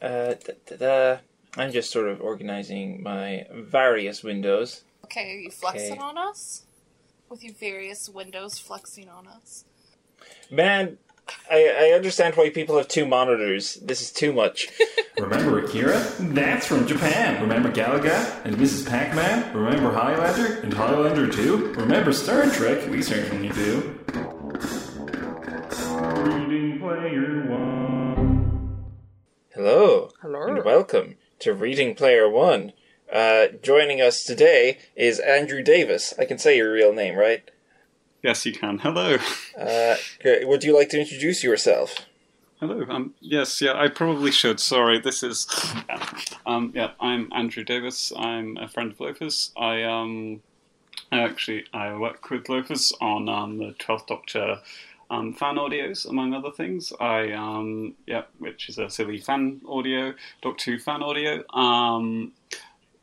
Uh, da, da, da. I'm just sort of organizing my various windows. Okay, are you flexing Okay. on us? With your various windows flexing on us? Man, I, I understand why people have two monitors. This is too much. Remember Akira? That's from Japan. Remember Galaga and Mrs. Pac-Man? Remember Highlander and Highlander 2? Remember Star Trek? We certainly do. Reading Player One. Hello. Hello. And welcome to Reading Player One. Uh, joining us today is Andrew Davis. I can say your real name, right? Yes, you can. Hello. Uh, great. would you like to introduce yourself? Hello. Um, yes, yeah, I probably should. Sorry, this is. Yeah. Um, yeah, I'm Andrew Davis. I'm a friend of Loafers. I um, I actually I work with Loafers on um, the Twelfth Doctor um, fan audios, among other things. I um, yeah, which is a silly fan audio, Doctor Who fan audio. Um,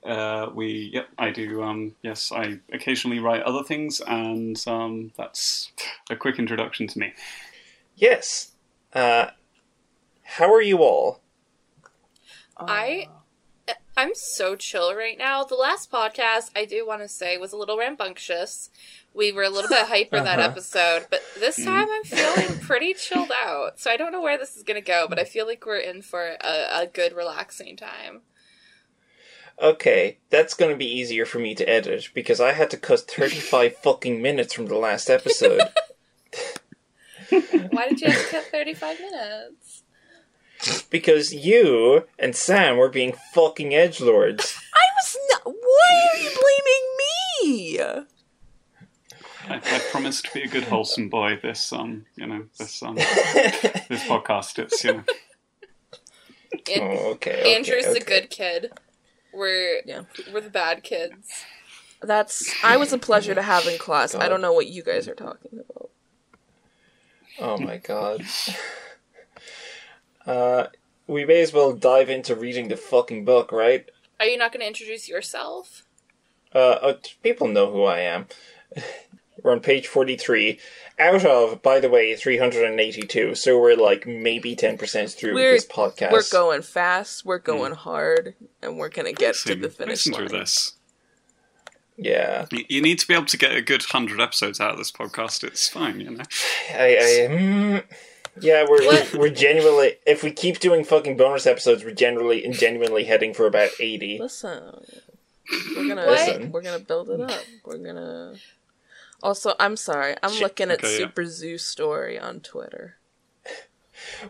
uh, we yep, I do. Um, yes, I occasionally write other things, and um, that's a quick introduction to me. Yes. Uh, how are you all? I I'm so chill right now. The last podcast I do want to say was a little rambunctious. We were a little bit hyper that Uh-huh. episode, but this time I'm feeling pretty chilled out. So I don't know where this is gonna go, but I feel like we're in for a, a good relaxing time. Okay, that's going to be easier for me to edit because I had to cut 35 fucking minutes from the last episode. Why did you have to cut 35 minutes? Because you and Sam were being fucking edge lords. I was not. Why are you blaming me? I, I promise to be a good wholesome boy. This um, you know, this um, this podcast. It's you know, An- Oh, okay. okay, Andrew's okay. the good kid. We're Yeah. we're the bad kids. That's. I was a pleasure to have in class. I don't know what you guys are talking about. Oh my god. Uh, we may as well dive into reading the fucking book, right? Are you not going to introduce yourself? Uh, uh, people know who I am. We're on page 43. Out of, by the way, 382. So we're like maybe 10% through We're- this podcast. We're going fast. We're going hard, and we're gonna get to the finish listen line. to this. Yeah. You, you need to be able to get a good hundred episodes out of this podcast. It's fine, you know. I, I, mm, yeah, we're, What? we're, we're genuinely, if we keep doing fucking bonus episodes, we're generally, and genuinely heading for about 80. Listen, we're gonna Listen. we're gonna build it up. We're gonna. Also, I'm sorry. I'm Shit, looking at okay, yeah. Super Zoo Story on Twitter.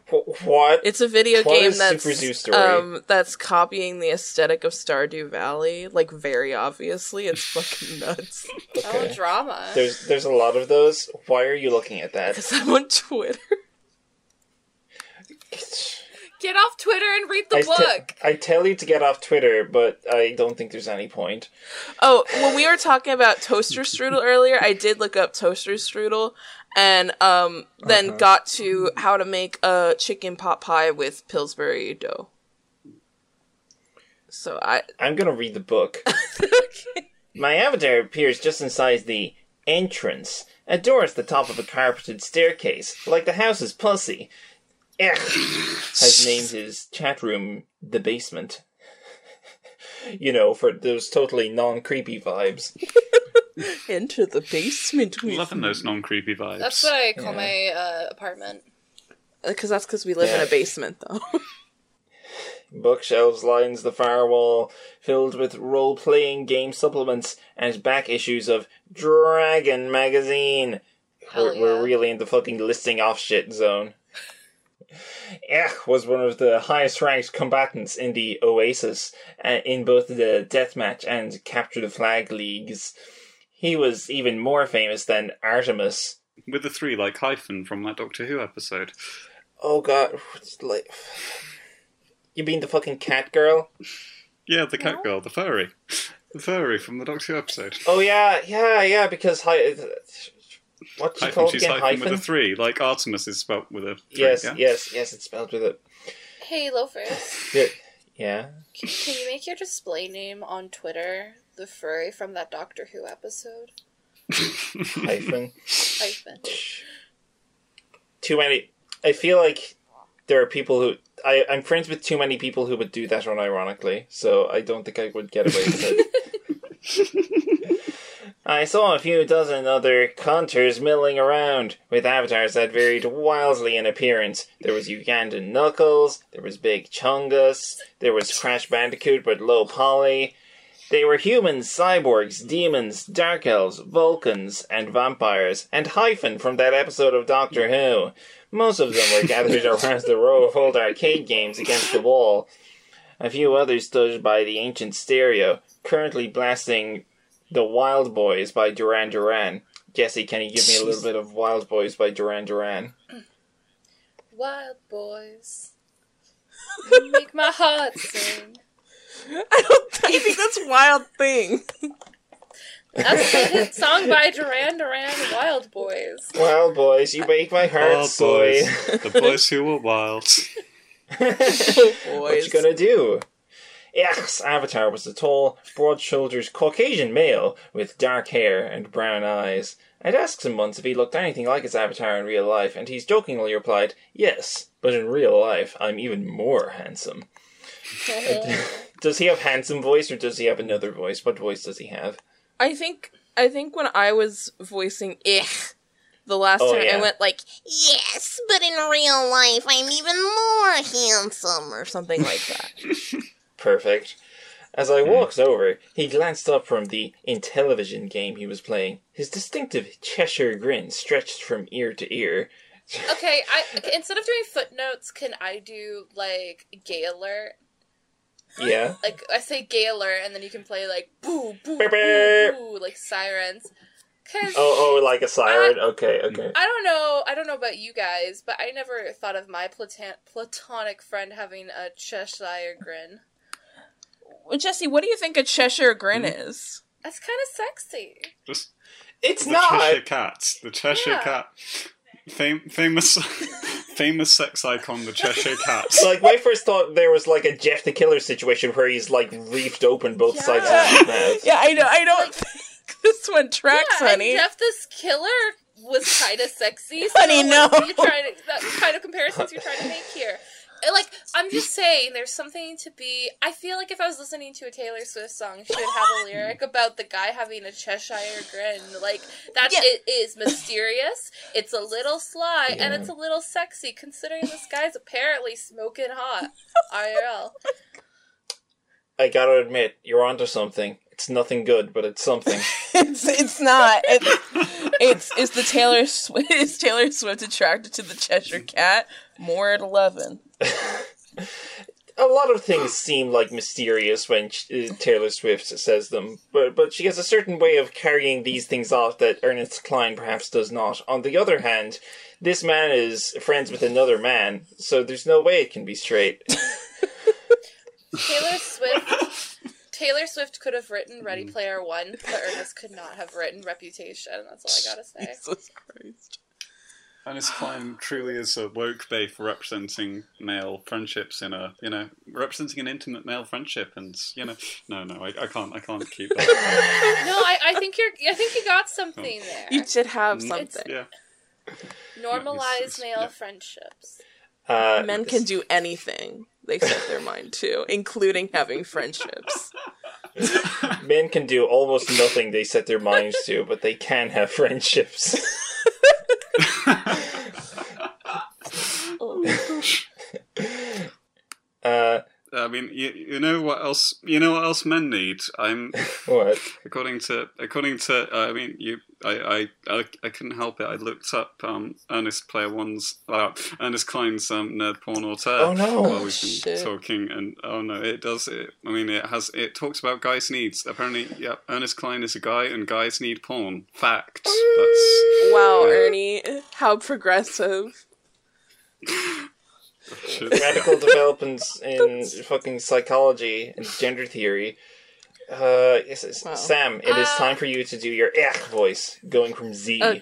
Wh- What? It's a video What game is that's Super Zoo Story? um that's copying the aesthetic of Stardew Valley, like very obviously. It's fucking nuts. Oh, Okay. drama. There's there's a lot of those. Why are you looking at that? Because I'm on Twitter. Get off Twitter and read the I, book. I tell you to get off Twitter, but I don't think there's any point. Oh, when we were talking about toaster strudel earlier, I did look up toaster strudel and um then Uh-huh. got to how to make a chicken pot pie with Pillsbury dough. So I I'm gonna read the book. My avatar appears just inside the entrance, a door at the top of a carpeted staircase, like the house is pussy. Ugh. Has named his chat room the basement. you know, for those totally non creepy vibes. enter the basement with Loving those non-creepy vibes. That's what I call Yeah. my uh, apartment. because that's because we live in a basement though. Bookshelves lines the firewall, filled with role playing game supplements and back issues of Dragon magazine. We're, we're really in the fucking listing off shit zone. Aech was one of the highest ranked combatants in the Oasis, uh, in both the Deathmatch and Capture the Flag leagues. He was even more famous than Artemis. with the three like hyphen from that Doctor Who episode. Oh god, what's like. You mean the fucking cat girl? Yeah, the cat girl, the furry, the furry from the Doctor Who episode. Oh yeah, yeah, yeah. Because hi, what's she Hyphen, called she's again? hyphen, Hyphen. with a three, like Artemis is spelt with a three. yes, yeah? yes, yes. It's spelled with a Hey, loafers. yeah. yeah. Can, can you make your display name on Twitter the furry from that Doctor Who episode? hyphen. Hyphen. Too many. I feel like there are people who I, I'm friends with too many people who would do that unironically, so I don't think I would get away with it. I saw a few dozen other gunters milling around, with avatars that varied wildly in appearance. There was Ugandan Knuckles, there was Big Chungus, there was Crash Bandicoot but low poly. They were humans, cyborgs, demons, dark elves, Vulcans, and vampires, and Hyphen from that episode of Doctor Who. Most of them were gathered around the row of old arcade games against the wall. A few others stood by the ancient stereo, currently blasting The Wild Boys by Duran Duran. Jesse, can you give me a little bit of Wild Boys by Duran Duran? Wild boys. You make my heart sing. I don't. I think that's wild thing. That's the hit song by Duran Duran, Wild Boys. Wild Boys, you make my heart Wild soy. boys, the boys who were wild. what you gonna do? Yes, Avatar was a tall, broad-shouldered Caucasian male with dark hair and brown eyes. I'd asked him once if he looked anything like his avatar in real life, and he's jokingly replied, "Yes, but in real life, I'm even more handsome." does he have handsome voice, or does he have another voice? What voice does he have? I think. I think when I was voicing "ich" the last Oh, time, yeah. I went like "Yes, but in real life, I'm even more handsome" or something like that. Perfect. As I hmm. walked over, he glanced up from the Intellivision game he was playing. His distinctive Cheshire grin stretched from ear to ear. Okay, I instead of doing footnotes, can I do like gay alert? Yeah. Like I say gay alert, and then you can play like boo boo boo boo like sirens. Cause Oh, oh, like a siren. Okay, okay. I don't know. I don't know about you guys, but I never thought of my platan- platonic friend having a Cheshire grin. Well, Jesse, what do you think a Cheshire grin hmm? is? That's kind of sexy. Just It's the not. Cheshire Cat. The Cheshire Yeah. Cat. Fam- famous, famous sex icon, the Cheshire Cat. Like my first thought, there was like a Jeff the Killer situation where he's like reefed open both sides of his mouth. Yeah, I know. I don't think this one tracks, yeah, honey. and Jeff this killer was kind of sexy. So Honey, no. what are you trying to, that kind of comparisons you're trying to make here. Like, I'm just saying, there's something to be. I feel like if I was listening to a Taylor Swift song, she would have a lyric about the guy having a Cheshire grin. Like, that Yeah. it is mysterious, it's a little sly, and it's a little sexy, considering this guy's apparently smoking hot. IRL. I gotta admit, you're onto something. It's nothing good, but it's something. it's it's not. It's it's, it's the Taylor Swift. Is Taylor Swift attracted to the Cheshire Cat? More at eleven. a lot of things seem like mysterious when uh, Taylor Swift says them, but but she has a certain way of carrying these things off that Ernest Cline perhaps does not. On the other hand, this man is friends with another man, so there's no way it can be straight. Taylor Swift. Taylor Swift could have written Ready Player One, but Ernest could not have written Reputation. That's all I gotta say. Jesus Christ. Ernest Cline truly is a woke bay for representing male friendships in a, you know, representing an intimate male friendship, and you know, no, no, I, I can't, I can't keep that. No, I, I think you're. I think you got something there. You did have Mm, something. yeah, Normalize it's- male yeah. friendships. Uh, Men can do anything they set their mind to, including having friendships. men can do almost nothing they set their minds to, but they can have friendships. oh my gosh. uh, I mean, you, you know what else? You know what else men need? I'm what? according to according to. Uh, I mean, you. I, I I I couldn't help it. I looked up um, Ernest Player One's uh, Ernest Cline's um, nerd porn auteur. Oh, no. While we've been Shit. talking, and oh no, it does. It, I mean, it has. It talks about guys' needs. Apparently, yeah, Ernest Cline is a guy, and guys need porn. Fact. That's Wow, Yeah. Ernie, how progressive. shit. Radical developments in fucking psychology and gender theory. Uh, yes, yes, Wow. Sam, it is Uh, time for you to do your "ech" voice, going from Z. Uh,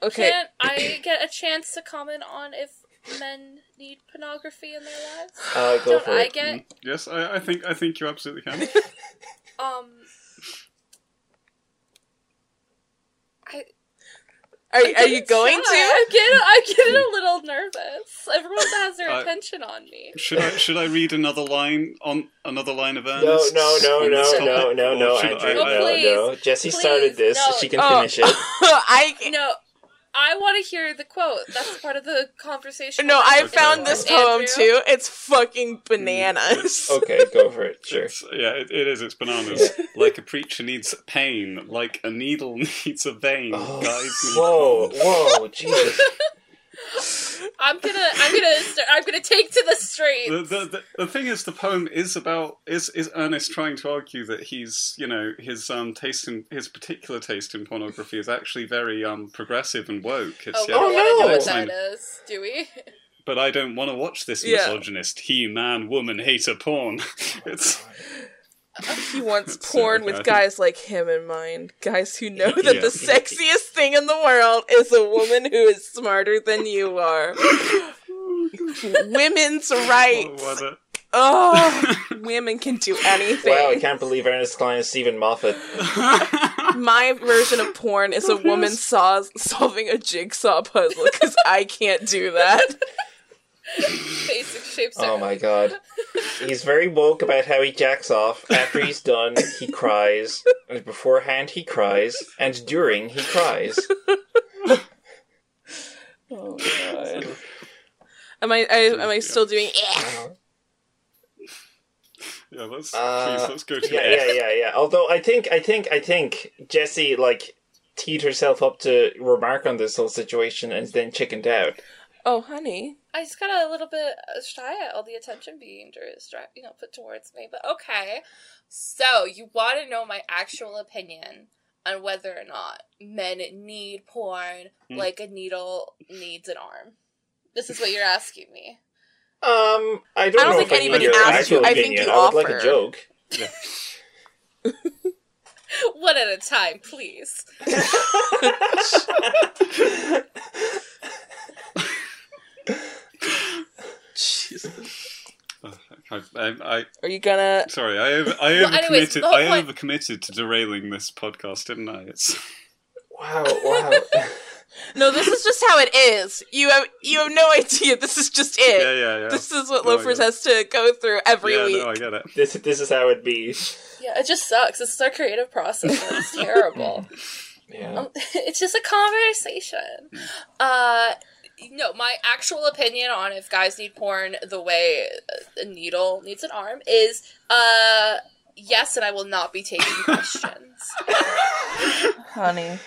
Okay, Can I get a chance to comment on if men need pornography in their lives? Uh, go Don't for I it. get Yes, I, I think I think you absolutely can. um? Are, are you going Try. to? I'm getting, I'm getting a little nervous. Everyone has their I- attention on me. Should I should I read another line on another line of No, Ernest? no, no, on this no, no, topic? no, Or no, should Andrew, I- no, I- please. no. Jesse Please, started this. no. She can Oh. finish it. I No, I want to hear the quote. That's part of the conversation. no, I found this Andrew. poem too. It's fucking mm. bananas. Okay, go for it. Sure. It's- yeah, it, it is. It's bananas. like a preacher needs pain, like a needle needs a vein. Oh, Whoa, whoa, Jesus. I'm gonna, I'm gonna, start, I'm gonna take to the streets. The, the, the, the thing is, the poem is about is is Ernest trying to argue that he's you know his um taste in his particular taste in pornography is actually very um progressive and woke. It's, oh, yeah, we Oh, don't want to no. know what it's that fine. is, do we? But I don't want to watch this Yeah. misogynist he man woman hater porn. it's He wants porn uh, with guys like him in mind. Guys who know that Yeah. the sexiest thing in the world is a woman who is smarter than you are. Women's rights. what a- Oh, women can do anything. Wow, I can't believe Ernest Cline is Steven Moffat. My version of porn is a woman saws solving a jigsaw puzzle because I can't do that. Basic shapes. Oh my god. He's very woke about how he jacks off. After he's done, he cries. And beforehand, he cries. And during, he cries. Oh my god. Am I, I am I still doing? Eh. yeah, let's Uh, please let's go to Yeah, the yeah, yeah, yeah. Although I think, I think, I think Jesse like teed herself up to remark on this whole situation and then chickened out. Oh honey, I just got a little bit shy at all the attention being dri- you know, put towards me. But okay, so you want to know my actual opinion on whether or not men need porn Hmm. like a needle needs an arm. This is what you're asking me. Um, I don't, I don't know think if anybody asked you. I think you I would like a offered. joke. One at a time, please. Jesus. I, I, I Are you gonna? sorry, I over, I Well, anyways, overcommitted. I point- overcommitted to derailing this podcast, didn't I? It's Wow, wow. No, this is just how it is. You have you have no idea. This is just it. yeah, yeah, yeah. This is what No, Loafers has to go through every yeah, week. no, I get it. this this is how it be. Yeah, it just sucks. This is our creative process. It's terrible. Yeah. Um, it's just a conversation. Uh, no, my actual opinion on if guys need porn the way a needle needs an arm is uh yes, and I will not be taking questions. Honey.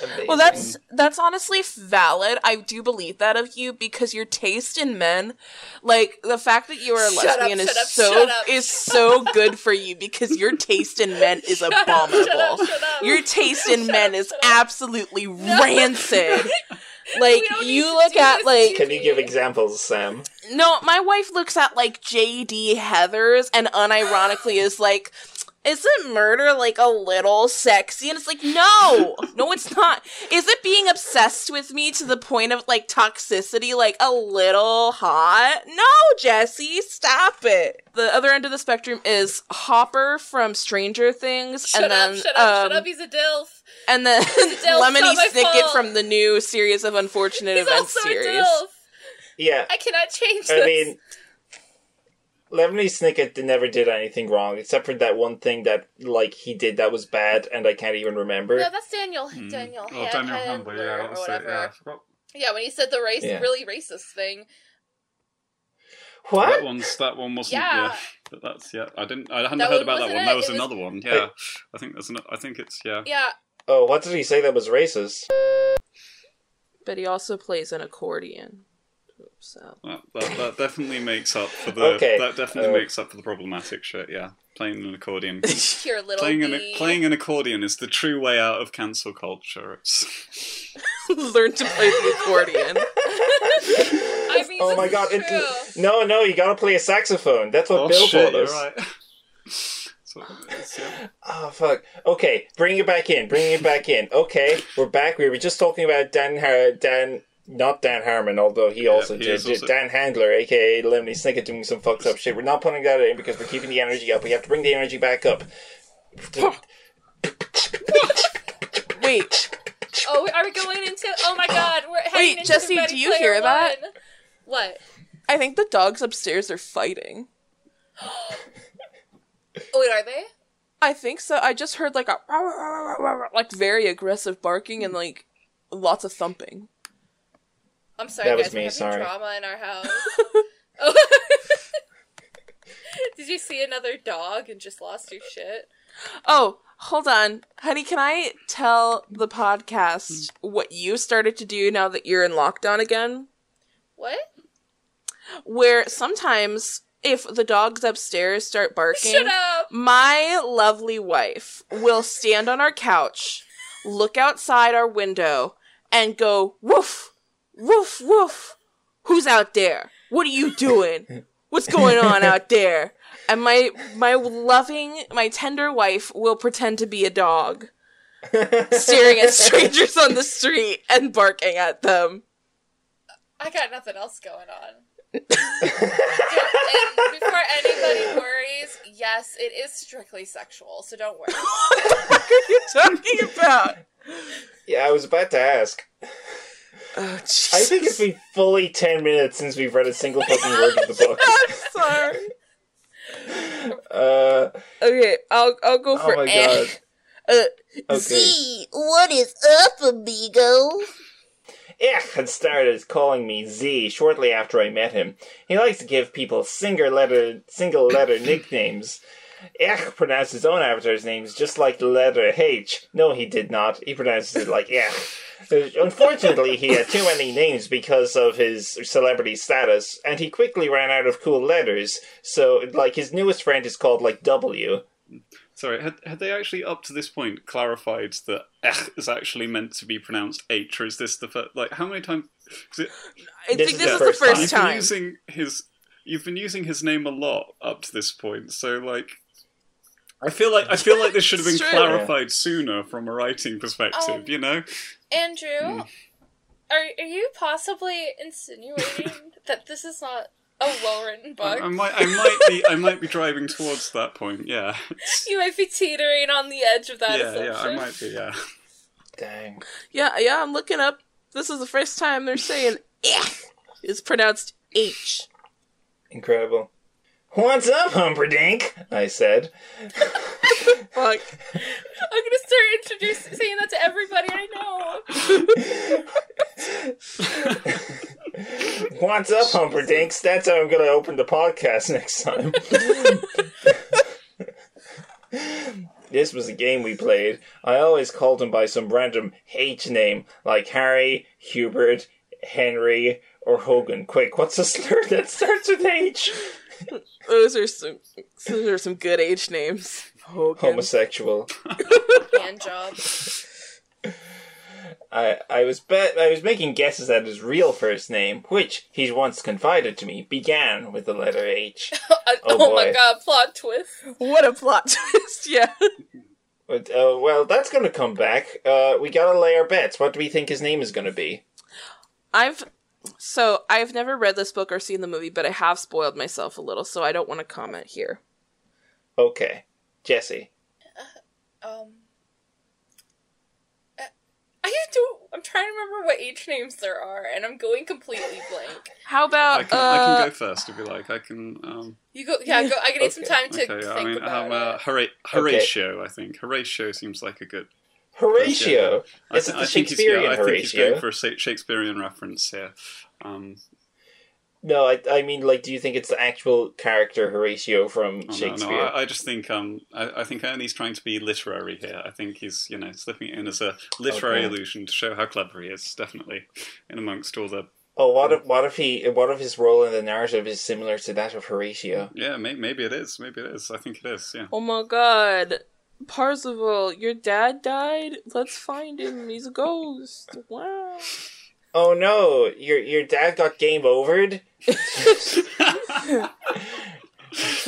Amazing. Well, that's that's honestly valid. I do believe that of you because your taste in men, like the fact that you are a Shut up, lesbian, is up, so is so good for you because your taste in men is Shut up, abominable. shut up, shut up. Your taste in Shut men up, is shut up. absolutely rancid. Like We don't need you look at like Can you give examples, Sam? no, my wife looks at like JD Heathers and unironically is like, isn't murder like a little sexy? And it's like, no, no, it's not. Is it being obsessed with me to the point of like toxicity, like a little hot? No, Jesse, stop it. The other end of the spectrum is Hopper from Stranger Things, Shut and up, then shut up, um, shut up, he's a DILF. and then Dilf, Lemony not Snicket from the new series of Unfortunate He's Events also series. a DILF. Yeah. I cannot change I this. mean, Lemony Snicket never did anything wrong except for that one thing that like he did that was bad, and I can't even remember. no, that's Daniel. Hmm. Daniel. Oh, Han- Daniel Handler Handler, yeah, or that was it, whatever. yeah, Yeah, when he said the race, Yeah. really racist thing. What? That what? one's that one wasn't. Yeah. Yeah, but that's yeah. I didn't. I hadn't That heard about that one. it. That was It was- another one. Yeah, I think that's. An, I think it's yeah. Yeah, Oh, what did he say that was racist? But he also plays an accordion. So That, that, that definitely makes up for the. Okay, That definitely uh, makes up for the problematic shit. Yeah, playing an accordion. pure little playing an playing an accordion is the true way out of cancel culture. It's learn to play the accordion. I mean, oh my god! It, no, no, you gotta play a saxophone. That's what oh Bill shit, told you're us. right. That's what yeah. Oh fuck. Okay, bring it back in. Bring it back in. Okay, we're back. We were just talking about Dan Har- Dan not Dan Harmon, although he also he did. also- Dan Handler, aka Lemony Snicket, doing some fucked up shit. We're not putting that in because we're keeping the energy up. We have to bring the energy back up. Wait, Oh, are we going into? Oh my God, we're heading Wait, into Jesse, do you Player hear that? What? I think the dogs upstairs are fighting. Oh, wait, are they? I think so. I just heard like a like very aggressive barking and like lots of thumping. I'm sorry, That was guys. me, we're sorry. drama in our house. oh. Did you see another dog and just lost your shit? Oh, hold on. Honey, can I tell the podcast hmm. what you started to do now that you're in lockdown again? What? Where sometimes if the dogs upstairs start barking, Shut up! my lovely wife will stand on our couch, look outside our window, and go, woof, woof, woof. Who's out there? What are you doing? What's going on out there? And my my loving, my tender wife will pretend to be a dog, staring at strangers on the street and barking at them. I got nothing else going on. and before anybody worries, yes, it is strictly sexual, so don't worry. What are you talking about? Yeah, I was about to ask. Oh, I think it's been fully 10 minutes since we've read a single fucking word of the book. I'm sorry. Uh, Okay, I'll I'll go for oh my eh. god. Uh, Okay. Z, what is up, amigo? Ich had started calling me Z shortly after I met him. He likes to give people single letter single letter nicknames. Ich pronounced his own avatar's names just like the letter H. No, he did not. He pronounced it like Ich. Unfortunately, he had too many names because of his celebrity status, and he quickly ran out of cool letters. So, like, his newest friend is called, like, W. Sorry, had, had they actually up to this point clarified that "ech" is actually meant to be pronounced H, or is this the first? Like, how many times? 'cause it- I This think is this the is the first first you've time. been using his, you've been using his name a lot up to this point. So, like, I feel like I feel like this should have been true. clarified sooner from a writing perspective. Um, you know, Andrew, Hmm. are are you possibly insinuating that this is not a well written book? I might, I might be, I might be driving towards that point. Yeah, you might be teetering on the edge of that yeah, assumption. yeah. I might be. Yeah. Dang. Yeah, yeah, I'm looking up. This is the first time they're saying eh is pronounced H. Incredible. What's up, Humperdinck? I said. Fuck. I'm gonna start introducing saying that to everybody I know. What's up, Humperdincks? That's how I'm going to open the podcast next time. this was a game we played. I always called him by some random H name, like Harry, Hubert, Henry, or Hogan. Quick, what's a slur that starts with H? Those are some those are some good H names. Hogan. Homosexual. Hand job. I I was bet I was making guesses at his real first name, which he's once confided to me, began with the letter H. oh, Oh, my boy. god, plot twist. What a plot twist, yeah. But, uh, well, that's going to come back. Uh, we gotta lay our bets. What do we think his name is going to be? I've so I've never read this book or seen the movie, but I have spoiled myself a little, so I don't want to comment here. Okay, Jesse. Um, uh, I do. I'm trying to remember what H names there are, and I'm going completely blank. How about I can, uh, I can go first if you like. I can. Um, You go. Yeah, go. I can need some time to okay, think I mean, about um, uh, it. Hora- Horatio. I think Horatio seems like a good. Horatio. I, Is thi- it the think he's, Shakespearean yeah, I think he's Horatio? going for a Shakespearean reference here. Um, No, I, I mean, like, do you think it's the actual character Horatio from oh, Shakespeare? no, I, I just think um, I, I think Ernie's trying to be literary here. I think he's you know slipping it in as a literary Okay. allusion to show how clever he is. Definitely in amongst all the Oh, what if what if he what if his role in the narrative is similar to that of Horatio? yeah, may, maybe it is. Maybe it is. I think it is. Yeah. Oh my god. Parzival, your dad died? Let's find him. He's a ghost. Wow. Oh no, your your dad got game overed.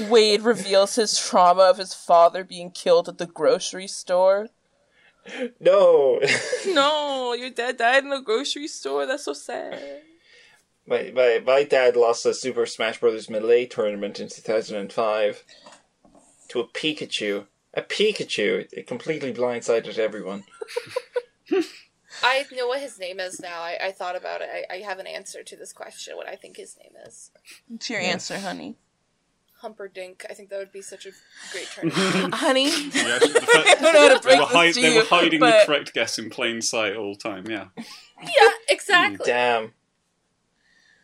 Wade reveals his trauma of his father being killed at the grocery store. No, No, your dad died in the grocery store. That's so sad. my, my my dad lost a Super Smash Bros. Melee tournament in two thousand and five to a Pikachu. A Pikachu. It completely blindsided everyone. I know what his name is now. I, I thought about it. I, I have an answer to this question. What I think his name is. What's your answer, honey? Humperdinck. I think that would be such a great turn. honey? Yeah, the fact- I don't know how to they break were, this hide- to they you, were hiding but the correct guess in plain sight all the time. Yeah. yeah, exactly. Damn.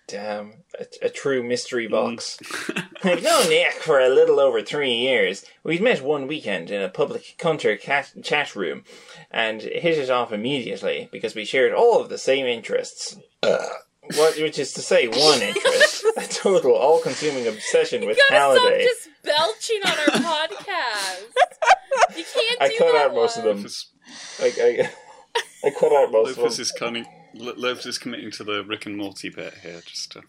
Damn. A, a true mystery mm. box. I've known Nick for a little over three years. We'd met one weekend in a public counter cat- chat room and hit it off immediately because we shared all of the same interests. Uh. What, which is to say, one interest. a total, all consuming obsession with Halliday. stop just belching on our podcast. You can't I do cut that out most of one. them. I, I, I cut out most of is cunning. Lo- Lopez is committing to the Rick and Morty bit here, just to,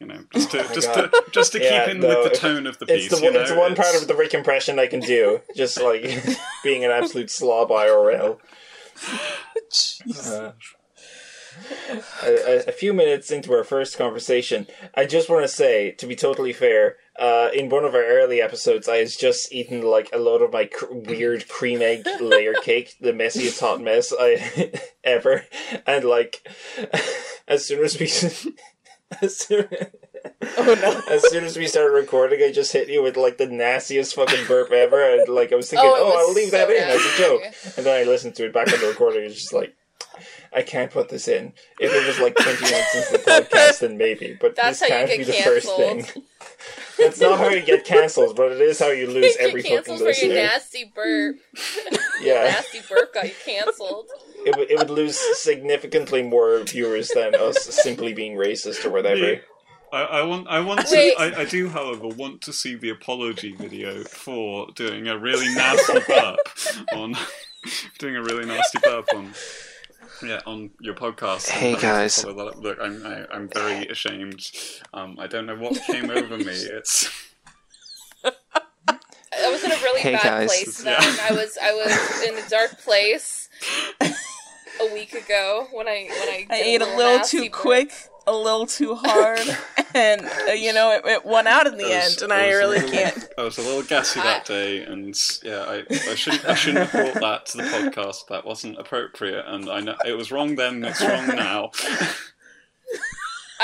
you know, just to, Oh just God. to, just to Yeah, keep in no, with the tone of the piece. It's the, you one know, it's the one part of the Rick impression I can do. Just like being an absolute slob IRL. Uh, a- a few minutes into our first conversation, I just want to say, to be totally fair, uh, in one of our early episodes, I was just eaten like a lot of my cr- weird cream egg layer cake, the messiest hot mess I ever, and like as soon as we, as soon, Oh no. as soon as we started recording, I just hit you with like the nastiest fucking burp ever, and like I was thinking, Oh, oh, I'll leave so that in as a joke, and then I listened to it back on the recording. It's just like, I can't put this in. If it was like twenty minutes into the podcast, then maybe. But That's this how you can't get be the first thing. That's not how you get cancelled, but it is how you lose You every get fucking canceled for your nasty burp. Yeah, nasty burp got you canceled. it, would- it would lose significantly more viewers than us simply being racist or whatever. Yeah. I, I want. I want to. I, I do, however, want to see the apology video for doing a really nasty burp on doing a really nasty burp on. Yeah, on your podcast. Hey, guys. follow that up. Look, I'm I, I'm very ashamed. Um, I don't know what came over me. It's I was in a really Hey, bad guys. place then. Yeah. I was I was in a dark place a week ago when I when I, I ate a little too burp. quick, a little too hard, and uh, you know it, it won out in the I was- end, and I I really little- can't. I was a little gassy that day, and yeah, I, I shouldn't I shouldn't have brought that to the podcast. That wasn't appropriate, and I know it was wrong then. It's wrong now.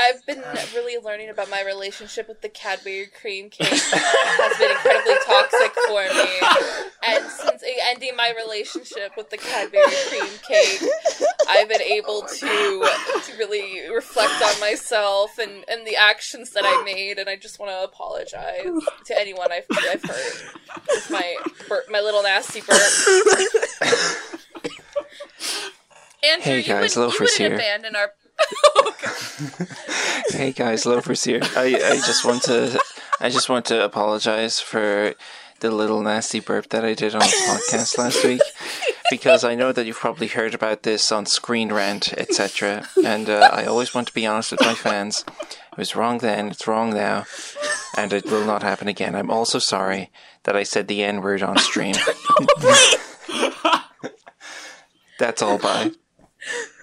I've been really learning about my relationship with the Cadbury cream cake. has been incredibly toxic for me. And since ending my relationship with the Cadbury cream cake, I've been able oh to to really reflect on myself and, and the actions that I made, and I just want to apologize to anyone I've, I've hurt with my burp, my little nasty burp. Andrew, Hey, you, guys, would, you Loafers wouldn't here. abandon our. Hey guys, Loafers here. I, I just want to I just want to apologize for the little nasty burp that I did on the podcast last week because I know that you've probably heard about this on Screen Rant, etc. And uh, I always want to be honest with my fans. It was wrong then, it's wrong now, and it will not happen again. I'm also sorry that I said the N word on stream. That's all. Bye.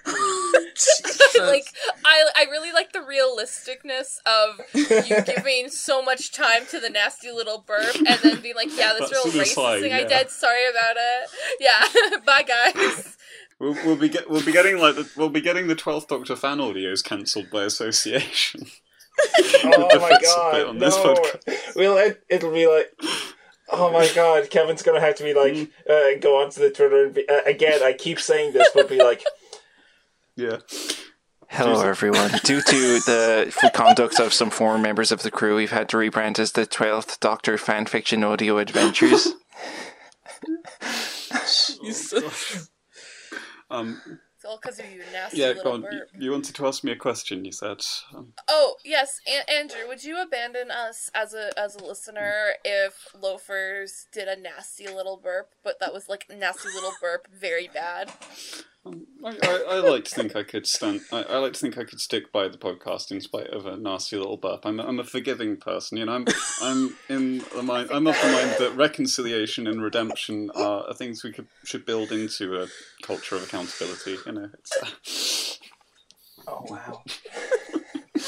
like I, I really like the realisticness of you giving so much time to the nasty little burp and then being like, yeah, this That's real an racist aside, thing I did. Sorry about it. Yeah, bye guys. We'll, we'll be get, we'll be getting like the, we'll be getting the Twelfth Doctor fan audios cancelled by association. Oh my That's a bit god, on this no! podcast. Well, it, it'll be like, oh my god, Kevin's gonna have to be like, uh, go onto the Twitter and be, uh, again. I keep saying this, but be like, Yeah. Hello, everyone. Due to the conduct of some former members of the crew, we've had to rebrand as the 12th Doctor Fanfiction Audio Adventures. Jesus. Um. It's all because of you nasty Yeah. little Go on. You, burp. you wanted to ask me a question. You said. Um, Oh yes, a- Andrew, would you abandon us as a as a listener if loafers did a nasty little burp, but that was like nasty little burp, very bad? Um, I, I, I like to think I could stand. I, I like to think I could stick by the podcast in spite of a nasty little burp. I'm, a- I'm a forgiving person, you know. I'm, I'm in the mind. I'm of the mind that reconciliation and redemption are, are things we could should build into a culture of accountability. You know, it's, Oh wow!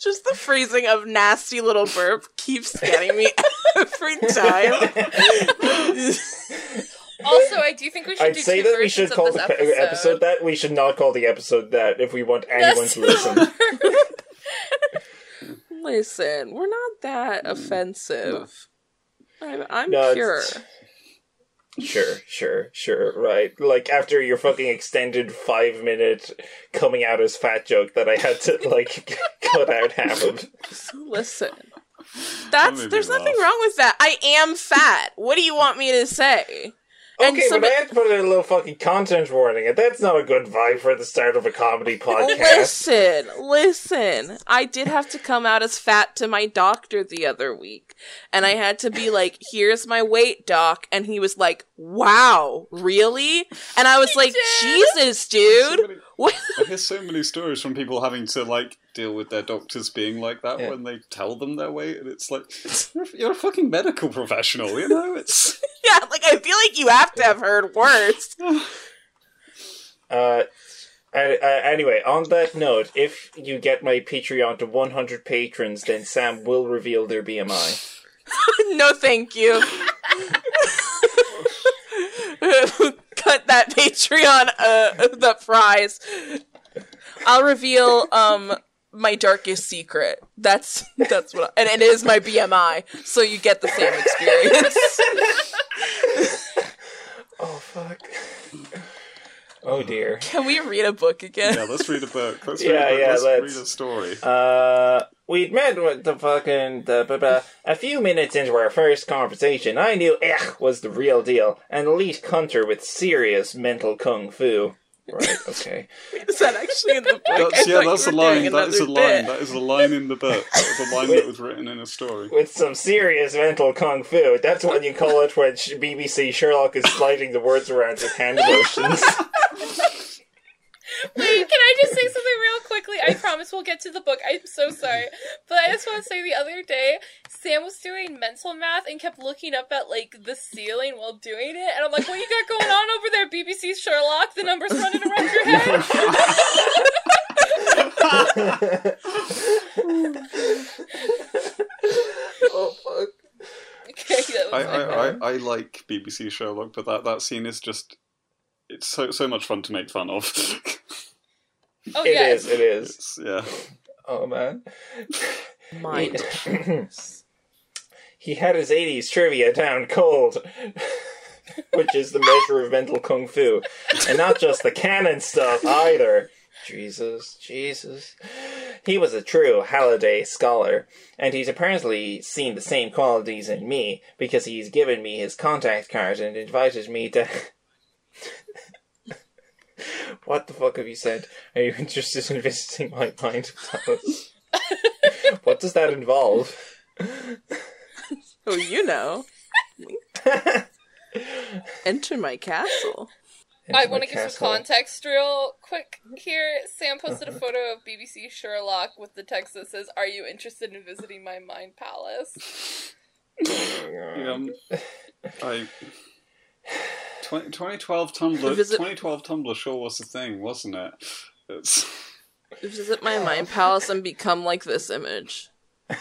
Just the phrasing of nasty little burp keeps getting me every time. Also, I do think we should I do say two that we should call the episode. episode that. We should not call the episode that if we want anyone Yes. to listen. Listen, we're not that mm, offensive. I'm, I'm No, it's- pure. Sure, sure, sure, right. Like after your fucking extended five minute coming out as fat joke that I had to like cut out half of. So listen. That's made me there's nothing wrong with that. I am fat. What do you want me to say? And Okay, some- but I had to put in a little fucking content warning, and that's not a good vibe for the start of a comedy podcast. Listen, listen. I did have to come out as fat to my doctor the other week. And I had to be like, here's my weight, doc. And he was like, wow, really? And I was like, Jesus, So dude. many- I hear so many stories from people having to like deal with their doctors being like that Yeah. when they tell them their weight, and it's like you're, you're a fucking medical professional, you know? It's Yeah, like I feel like you have to have heard worse. Uh, a- uh, anyway, on that note, if you get my Patreon to 100 patrons, then Sam will reveal their BMI. no, thank you. Cut that Patreon, uh, the prize. I'll reveal, um, my darkest secret. That's, that's what, I, and it is my BMI, so you get the same experience. Oh, fuck. Oh, dear. Can we read a book again? yeah. Let's read a book. Let's Yeah, read a book. yeah, let's, let's- read a story. Uh, we'd met with the fucking the blah, blah. a few minutes into our first conversation. I knew Aech was the real deal, and an elite hunter with serious mental kung fu. Right. Okay. Is that actually in the book? That's, yeah, that's a line. That is a line. bit. That is a line in the book. That was a line Wait. that was written in a story. With some serious mental kung fu. That's what you call it when BBC Sherlock is sliding the words around with hand motions. Wait, can I just say something real quickly? I promise we'll get to the book. I'm so sorry. But I just want to say the other day, Sam was doing mental math and kept looking up at like the ceiling while doing it. And I'm like, what you got going on over there, BBC Sherlock? The numbers running around your head? oh fuck. Okay, that was I, I. I, I like BBC Sherlock, but that, that scene is just it's so so much fun to make fun of. Oh, It yeah. is. It is. it's, yeah. Oh man. Mind. he had his 80s trivia down cold, which is the measure of mental kung fu. And not just the canon stuff either. Jesus, Jesus. He was a true Halliday scholar, and he's apparently seen the same qualities in me because he's given me his contact card and invited me to. What the fuck have you said? Are you interested in visiting my mind palace? what does that involve? Oh, you know. Enter my castle. I want to give some castle. context real quick here. Sam posted a photo of BBC Sherlock with the text that says, Are you interested in visiting my mind palace? Um, I 20, 2012 Tumblr. Visit- 2012 Tumblr sure was a thing, wasn't it? It's Visit my mind palace and become like this image. How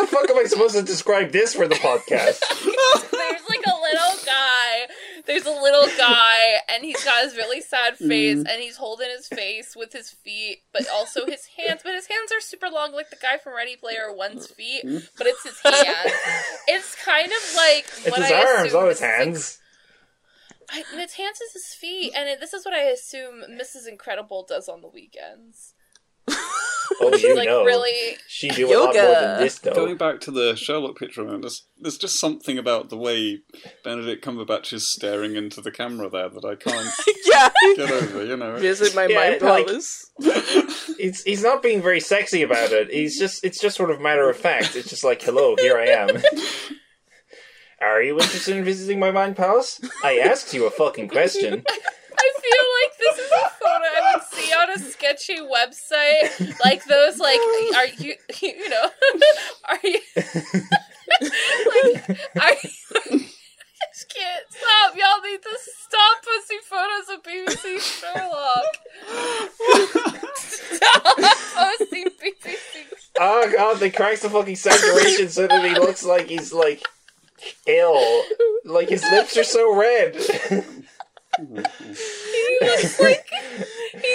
the fuck am I supposed to describe this for the podcast? There's like a little guy. There's a little guy, and he's got his really sad face, Mm. and he's holding his face with his feet, but also his hands. But his hands are super long, like the guy from Ready Player One's feet. But it's his hands. It's kind of like It's what his I arms, not his Mrs. hands. I, his hands is his feet, and it, this is what I assume Mrs. Incredible does on the weekends. Oh, She's you like know. really. She do a lot more Yoga. than this, though. going back to the Sherlock picture. Man, there's there's just something about the way Benedict Cumberbatch is staring into the camera there that I can't yeah. get over. You know, Visit my Yeah, mind like- palace. He's he's not being very sexy about it. He's just it's just sort of matter of fact. It's just like, hello, here I am. Are you interested in visiting my mind palace? I asked you a fucking question. I feel like this is a photo I would see on a sketchy website, like those like are you you know are you like are you, I just can't stop. Y'all need to stop posting photos of BBC Sherlock. stop posting BBC. Oh god, they cracked the fucking saturation so that he looks like he's like ill. Like his lips are so red. He looks like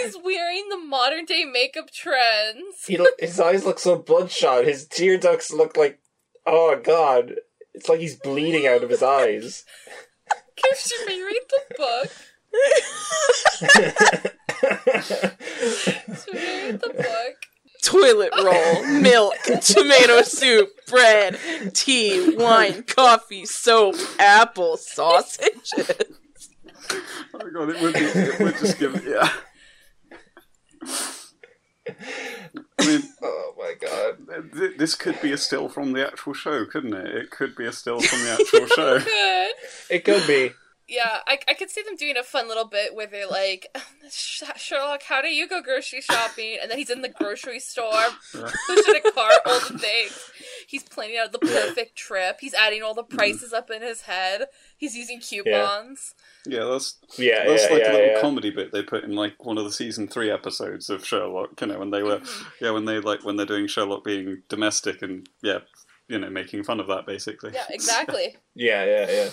he's wearing the modern day makeup trends. he, lo- his eyes look so bloodshot. His tear ducts look like, oh god, it's like he's bleeding out of his eyes. Kirsten, may you read the book? So read the book. Toilet roll, milk, tomato soup, bread, tea, wine, coffee, soap, apple, sausages. Oh my god, it would be. It would just give. Yeah. I mean, oh my god. th- this could be a still from the actual show, couldn't it? It could be a still from the actual show. It could be. Yeah, I, I could see them doing a fun little bit where they're like, Sherlock, how do you go grocery shopping? And then he's in the grocery store, pushing a cart, all the things. He's planning out the perfect trip. He's adding all the mm-hmm. prices up in his head. He's using coupons. Yeah, that's Yeah, that's yeah, like yeah, a little yeah. comedy bit they put in like one of the season three episodes of Sherlock. You know, when they were mm-hmm. yeah, when they like when they're doing Sherlock being domestic and yeah, you know, making fun of that basically. Yeah, exactly. Yeah, yeah, yeah.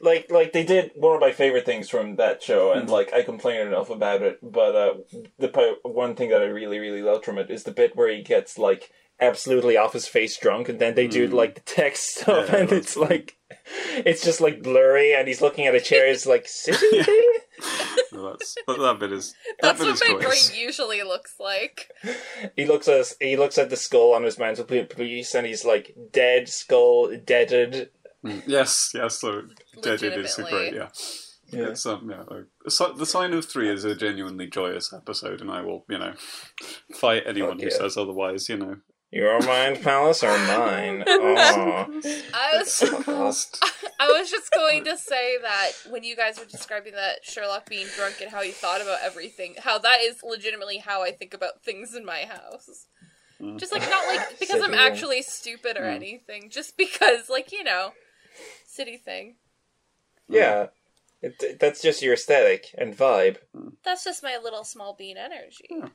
Like, like they did one of my favorite things from that show, and like I complain enough about it. But uh, the po- one thing that I really, really loved from it is the bit where he gets like absolutely off his face drunk, and then they do like the text stuff, Yeah, and that's it's like it's just like blurry, and he's looking at a chair. It's like sitting thing. So that's that, that bit is that That's bit what is my joyous. brain usually looks like. He looks at he looks at the skull on his mantelpiece, and he's like dead skull, deaded. Mm, Yes, yes. So Dead it is a great yeah. Yeah. It's um yeah. like, si- the sign of three is a genuinely joyous episode, and I will you know fight anyone who yeah. says otherwise. You know, Your mind palace or mine? Oh. I was Lost. I was just going to say that when you guys were describing that Sherlock being drunk and how he thought about everything, how that is legitimately how I think about things in my house. Mm. Just like not like because I'm actually stupid or Mm. anything, just because like you know, city thing. Yeah, it, that's just your aesthetic and vibe. That's just my little small bean energy. Hmm.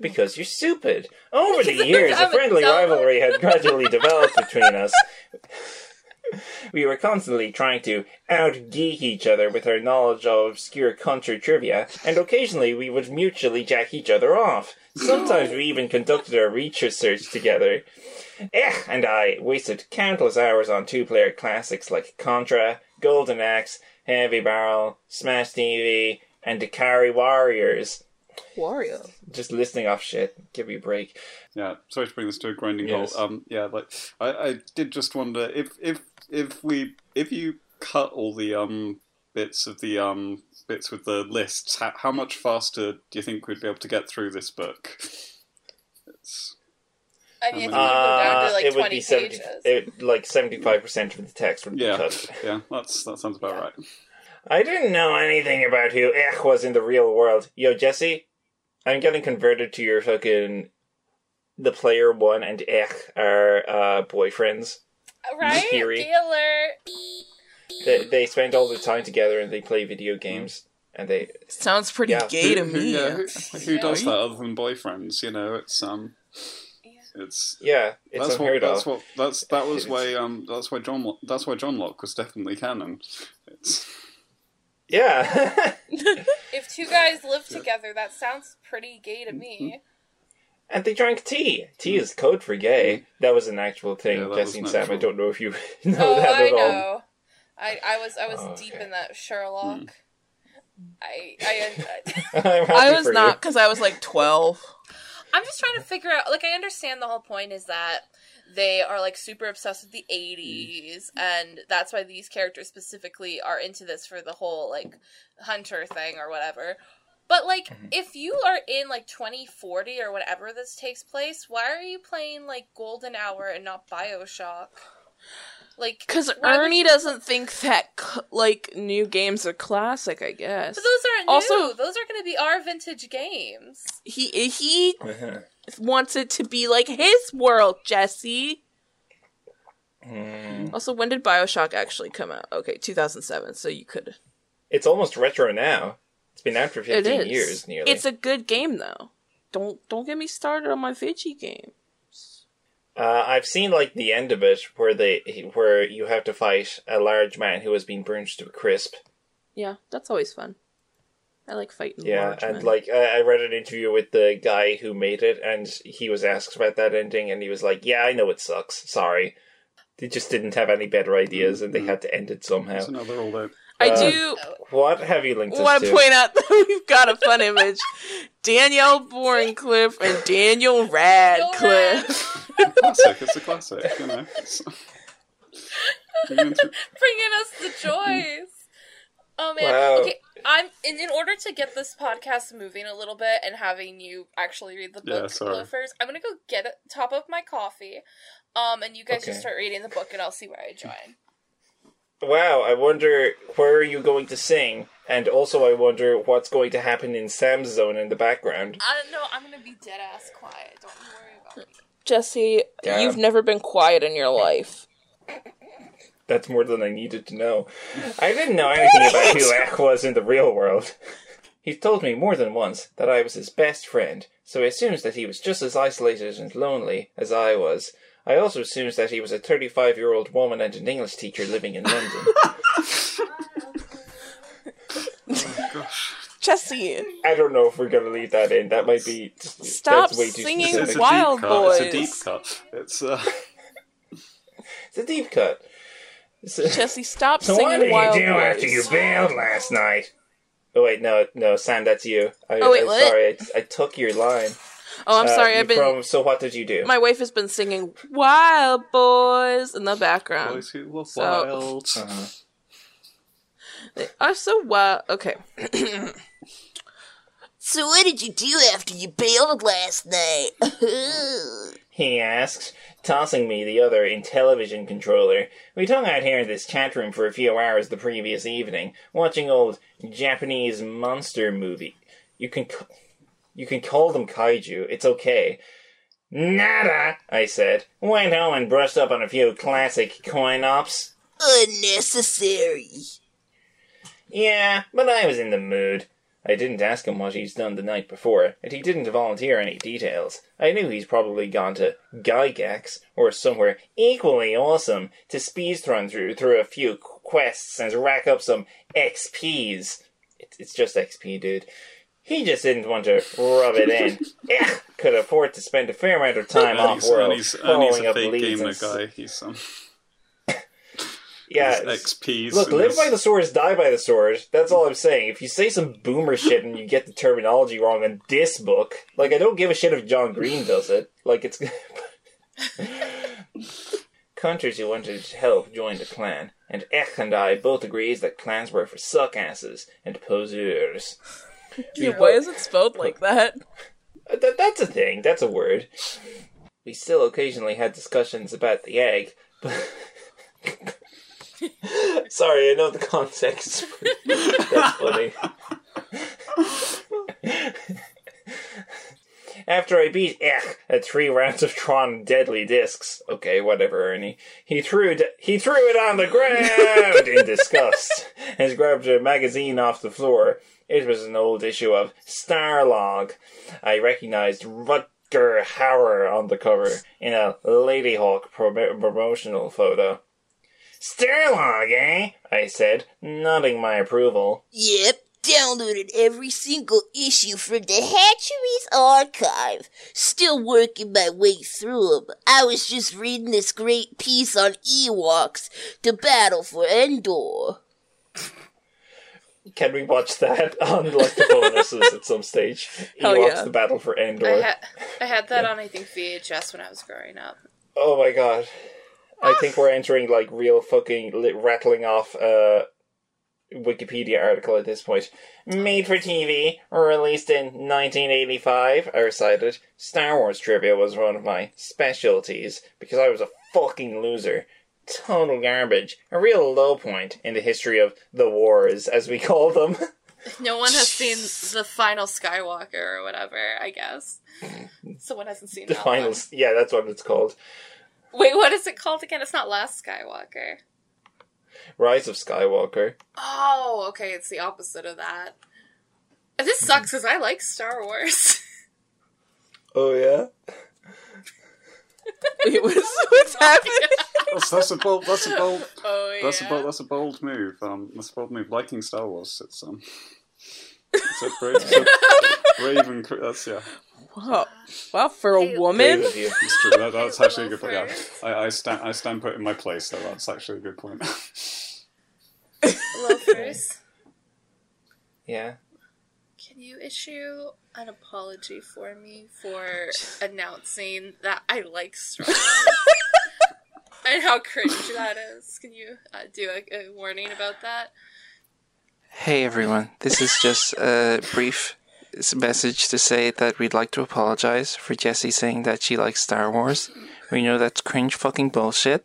Because you're stupid. Over the Because years, a I'm a friendly dumb- rivalry had gradually developed between us. We were constantly trying to out geek each other with our knowledge of obscure country trivia, and occasionally we would mutually jack each other off. Sometimes we even conducted our research together. Eh, and I wasted countless hours on two player classics like Contra, Golden Axe, Heavy Barrel, Smash TV, and Ikari Warriors. Wario. Just listing off shit. Give me a break. Yeah, sorry to bring this to a grinding Yes. halt. Um, yeah, like I, I did just wonder if if if we if you cut all the um bits of the um bits with the lists, how, how much faster do you think we'd be able to get through this book? It's, I mean, if Uh, down to like it would twenty be 70, pages. it, like seventy-five percent of the text would yeah, be cut. yeah, that's that sounds about Yeah. right. I didn't know anything about who Aech was in the real world. Yo, Jesse, I'm getting converted to your fucking. The player one and Aech are uh, boyfriends. right, Theory. Gaylor. They, they spend all their time together and they play video games. And they. Sounds pretty Yeah. gay to Who- who- me. yeah, who, who does that other than boyfriends? You know, it's um, it's Yeah, it's that's what unheard that's what that's that was It's- why um that's why John that's why Johnlock was definitely canon. It's Yeah. If two guys live together, that sounds pretty gay to me. Mm-hmm. and they drank tea. Tea is mm-hmm. code for gay. Mm-hmm. That was an actual thing, Yeah, that Jesse and was Sam. I natural. don't know if you know oh, that I at all. know. I, I was I was Oh, deep okay. in that Sherlock. Mm. I I I'm happy I was for not because I was like 12. I'm just trying to figure out. Like, I understand the whole point is that they are like super obsessed with the 80s, mm. and that's why these characters specifically are into this for the whole like hunter thing or whatever. But like, mm-hmm. if you are in like 2040 or whatever this takes place, why are you playing like Golden Hour and not Bioshock? Like, Because Ernie doesn't think that c- like new games are classic. I guess But those aren't Also- new. Those are going to be our vintage games. he he you. wants it to be like his world, Jesse. Hmm. Also, when did Bioshock actually come out? Okay, 2007. So you could. It's almost retro now. It's been out for 15 years nearly. It's a good game though. Don't don't get me started on my Fidgy games. Uh, I've seen like the end of it where they where you have to fight a large man who has been burnt to a crisp. Yeah, that's always fun. I like fighting. Yeah, large and men. like I I read an interview with the guy who made it, and he was asked about that ending, and he was like, "Yeah, I know it sucks. Sorry." They just didn't have any better ideas, and they mm-hmm. had to end it somehow. It's another all out. Uh, I uh, do What have you linked us want to? to point out that we've got a fun image. Danielle Borncliffe and Daniel Radcliffe. Classic. It's a classic. You know. It's- Even through- bringing us the mm. joys. Oh man. Wow. Okay, I'm in, in order to get this podcast moving a little bit and having you actually read the Yeah, book sorry. first, I'm gonna go get a top of my coffee. Um, and you guys Okay. just start reading the book, and I'll see where I join. Wow, I wonder where are you going to sing, and also I wonder what's going to happen in Sam's zone in the background. I don't know. I'm gonna be dead ass quiet. Don't worry about me. Jesse, Damn. you've never been quiet in your life. That's more than I needed to know. I didn't know anything about who Aech was in the real world. He's told me more than once that I was his best friend, so he assumes that he was just as isolated and lonely as I was. I also assumes that he was a 35 year old woman and an English teacher living in London. Gosh. Jesse, I don't know if we're going to leave that in. That might be. Stop that's way too singing It's, it's specific. a Wild deep cut. It's a deep cut. It's uh. It's a deep cut. It's a- Jesse, stop So what singing did you do Boys. after you bailed last night? Oh wait, no, no, Sam, that's you. I, Oh, wait, I'm what? sorry, I, I took your line. Oh, I'm Uh, sorry. I've been. From, so what did you do? My wife has been singing Wild Boys in the background. Boys who were So- wild. Uh-huh. They are so wild. Okay. So what did you do after you bailed last night? He asks, tossing me the other Intellivision controller. We hung out here in this chat room for a few hours the previous evening, watching old Japanese monster movie. You can, you can call them kaiju. It's okay. Nada, I said. Went home and brushed up on a few classic coin ops. Unnecessary. Yeah, but I was in the mood. I didn't ask him what he's done the night before, and he didn't volunteer any details. I knew he's probably gone to Gygax, or somewhere equally awesome, to speedrun through through a few quests and rack up some XPs. It's, it's just XP, dude. He just didn't want to rub it in. Ugh, could afford to spend a fair amount of time And off he's, and he's, and he's a fake gamer guy. He's um, Yeah, his it's- XPs. Look, live his- by the sword, die by the sword. That's all I'm saying. If you say some boomer shit and you get the terminology wrong in this book, like I don't give a shit if John Green does it. Like it's Countries who wanted to help joined the clan, and Aech and I both agreed that clans were for suckasses and poseurs. Yeah, why is it spelled like that? That, that's a thing. That's a word. We still occasionally had discussions about the egg, but. Sorry, I know the context. that's funny. After I beat Aech at three rounds of Tron Deadly Discs, okay, whatever, Ernie, he threw it, he threw it on the ground in disgust and grabbed a magazine off the floor. It was an old issue of Starlog. I recognized Rutger Hauer on the cover in a Ladyhawke prom- promotional photo. Starlog, eh? I said, nodding my approval. Yep, downloaded every single issue from the Hatcheries archive. Still working my way through 'em. I was just reading this great piece on Ewoks, The battle for Endor. Can we watch that on like the bonuses at some stage? Hell Ewoks yeah. the Battle for Endor. I had I had that on I think VHS when I was growing up. Oh my god. I think we're entering like real fucking li- rattling off uh Wikipedia article at this point. Made for TV, released in 1985, I recited. Star Wars trivia was one of my specialties because I was a fucking loser. Total garbage. A real low point in the history of the wars, as we call them. No one has seen the final Skywalker or whatever. I guess someone hasn't seen the final. one. Yeah, that's what it's called. Wait, what is it called again? It's not Last Skywalker. Rise of Skywalker. Oh, okay, it's the opposite of that. This sucks because I like Star Wars. Oh, yeah? Wait, what's, what's happening? That's, that's a bold. That's a bold. Oh yeah. That's a bold. That's a bold move. Um, that's a bold move. Liking Star Wars. It's um. It's a brave, it's a brave and that's yeah. Wow, wow, for a woman. Brave of you. It's true. That, that's actually a good point. Yeah, I, I stand. I stand put in my place. So that's actually a good point. Loafers, Yeah. can you issue an apology for me for announcing that I like Star Wars? and how cringe that is. Can you uh, do a, a warning about that? Hey everyone, this is just a brief s- message to say that we'd like to apologize for Jesse saying that she likes Star Wars. We know that's cringe fucking bullshit.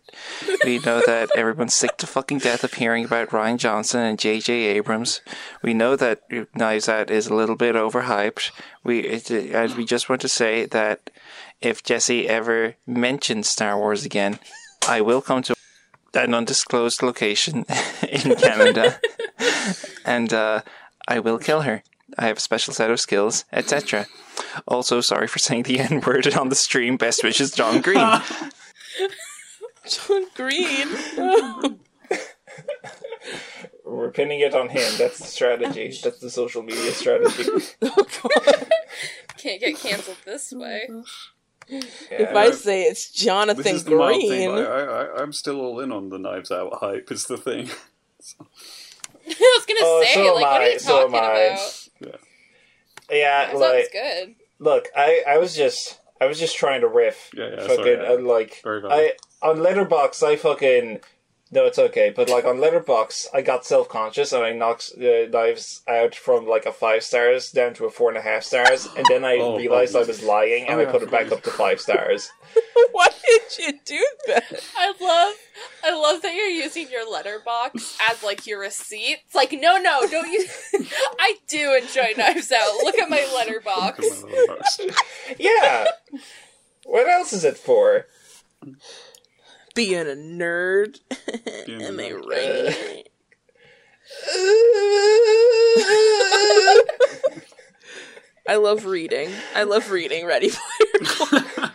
We know that everyone's sick to fucking death of hearing about Rian Johnson and J.J. Abrams. We know that Knives Out is a little bit overhyped. We it, and we just want to say that if Jesse ever mentions Star Wars again, I will come to an undisclosed location in Canada and uh, I will kill her. I have a special set of skills, etc. Also, sorry for saying the N word on the stream. Best wishes, John Green. John Green. We're pinning it on him. That's the strategy. That's the social media strategy. Oh, Can't get canceled this way. if I say it's this Jonathan is the thing. Green, I, I, I, I'm still all in on the Knives Out hype. Is the thing. I was gonna Oh, say, so am like, what are I, you so am talking I. about? Yeah, That sounds like good. look, I I was just I was just trying to riff. Yeah, yeah, fucking sorry, yeah. uh, like Very. I on Letterboxd I fucking no, it's okay. But like on Letterboxd, I got self conscious and I knocked uh, Knives Out from like a five stars down to a four and a half stars, and then I Oh, realized oh. I was lying and Oh, I put it back up to five stars. why did you do that? I love, I love that you're using your Letterboxd as like your receipt. It's like, no, no, don't use. I do enjoy Knives Out. Look at my Letterboxd. Come on, Letterboxd. yeah. What else is it for? Being a nerd. Being a Am I right? I love reading. I love reading Ready Player One.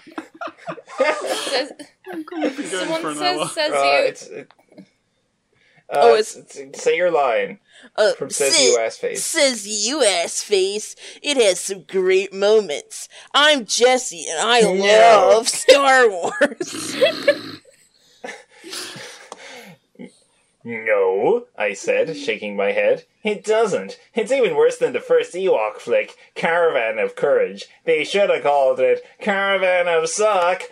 Says, We've been going for someone an says hour. says Uh, you. it's. It, uh, Oh, it's- it's- say your line Uh, from says say- you ass face. Says you ass face. It has some great moments. I'm Jesse and I No. love Star Wars. No, I said, shaking my head. It doesn't. It's even worse than the first Ewok flick, Caravan of Courage. They should have called it Caravan of Suck.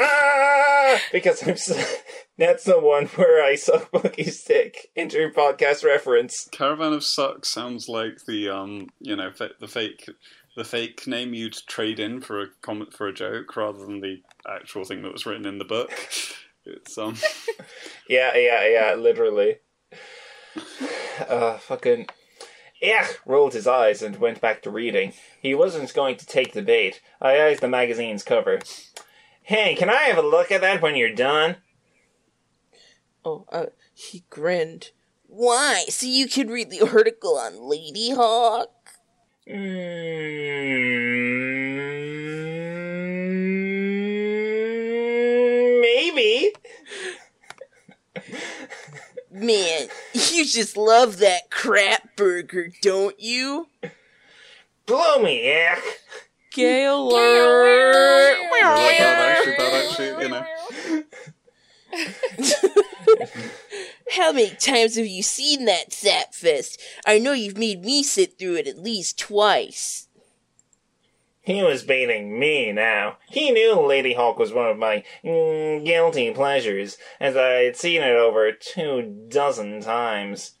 Ah! Because I'm so- That's the one where I suck Bucky's dick. Inter podcast reference. Caravan of Suck sounds like the um, you know, the fake, the fake name you'd trade in for a comment for a joke rather than the actual thing that was written in the book. It's um, Yeah, yeah, yeah, literally. Uh, fucking. Aech rolled his eyes and went back to reading. He wasn't going to take the bait. I eyed the magazine's cover. Hey, can I have a look at that when you're done? Oh, uh, he grinned. Why? So you could read the article on Ladyhawke? Mm, maybe. Man, you just love that crap burger, don't you? Blow me, Aech. Gaylord. that actually, that actually, you know, How many times have you seen that Sapfest? I know you've made me sit through it at least twice. He was baiting me now. He knew Ladyhawke was one of my mm, guilty pleasures, as I'd seen it over two dozen times.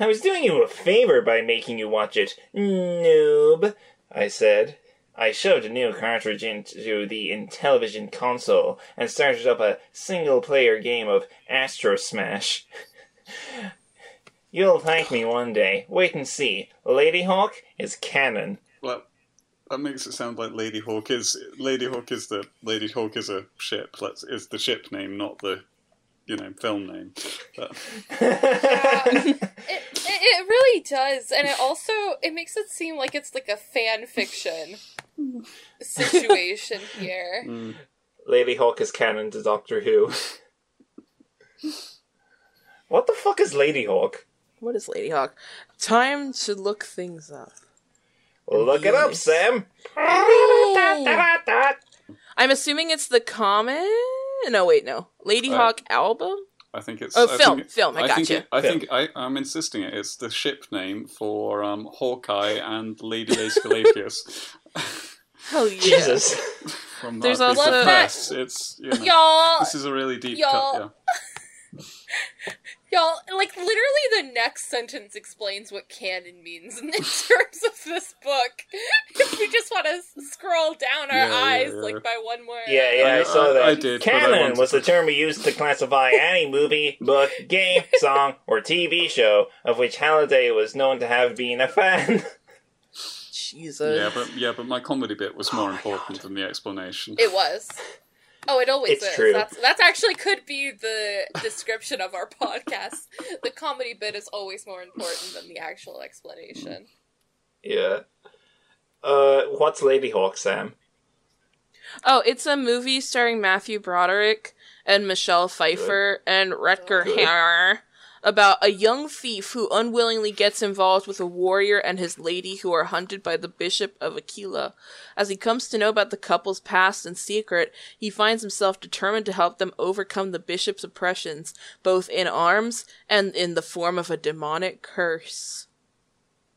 I was doing you a favor by making you watch it, noob, I said. I shoved a new cartridge into the Intellivision console and started up a single player game of Astro Smash. You'll thank me one day. Wait and see. Ladyhawke is canon. Well, that makes it sound like Ladyhawke is Ladyhawke is the Ladyhawke is a ship. Let's is the ship name, not the you know film name. But, It, it, it really does, and it also it makes it seem like it's like a fan fiction situation here. mm, Ladyhawke is canon to Doctor Who. what the fuck is Ladyhawke? What is Ladyhawke? Time to look things up. Look it up, Sam. I'm assuming it's the comic. No, wait, no. Lady Uh, Hawk album. I think it's Oh, I film, think- film, I think gotcha. it- I Film. think I, I'm insisting it. It's the ship name for um, Hawkeye and Lady Aesculapius Hell yeah. Jesus. from There's uh, Big also- Big Press. It's you know, Y'all, this is a really deep Y'all- cut. Y'all, like literally the next sentence explains what canon means in terms of this book. If we just want to scroll down our Yeah, yeah, eyes yeah. like by one word. Yeah, yeah, I, I- saw that. I did, Canon was the term we used to classify any movie, book, game, song, or TV show of which Halliday was known to have been a fan. Jesus. Yeah, but yeah, but my comedy bit was more oh important than the explanation. It was. Oh, it always It's is. true. That's that's actually could be the description of our podcast. The comedy bit is always more important than the actual explanation. yeah. Uh, what's Ladyhawke, Sam? Oh, it's a movie starring Matthew Broderick and Michelle Pfeiffer and Rutger Good. Hauer about a young thief who unwillingly gets involved with a warrior and his lady who are hunted by the Bishop of Aquila. As he comes to know about the couple's past and secret, he finds himself determined to help them overcome the bishop's oppressions, both in arms and in the form of a demonic curse.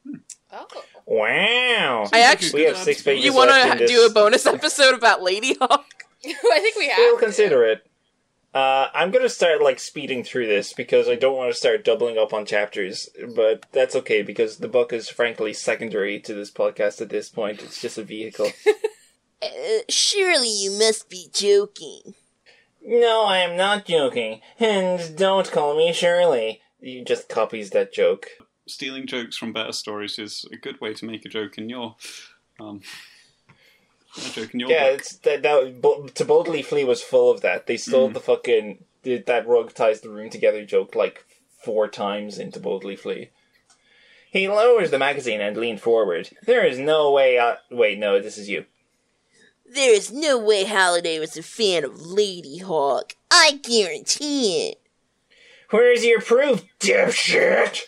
Hmm. Oh. Wow. I actually- we have six pages You want to do a bonus episode about Ladyhawke? I think we have. We'll consider it. Uh, I'm gonna start like speeding through this because I don't want to start doubling up on chapters, but that's okay because the book is frankly secondary to this podcast at this point. It's just a vehicle. Uh, surely you must be joking. no, I am not joking, and don't call me Shirley. You just copies that joke. Stealing jokes from better stories is a good way to make a joke in your um, a joke in your Yeah, book. it's that. that Bo- to boldly flee was full of that. They stole Mm. the fucking did that rug ties the room together joke like four times into boldly flee. He lowers the magazine and leaned forward. There is no way. I- Wait, no, this is you. There is no way Halliday was a fan of Ladyhawke. I guarantee it. Where's your proof, dipshit?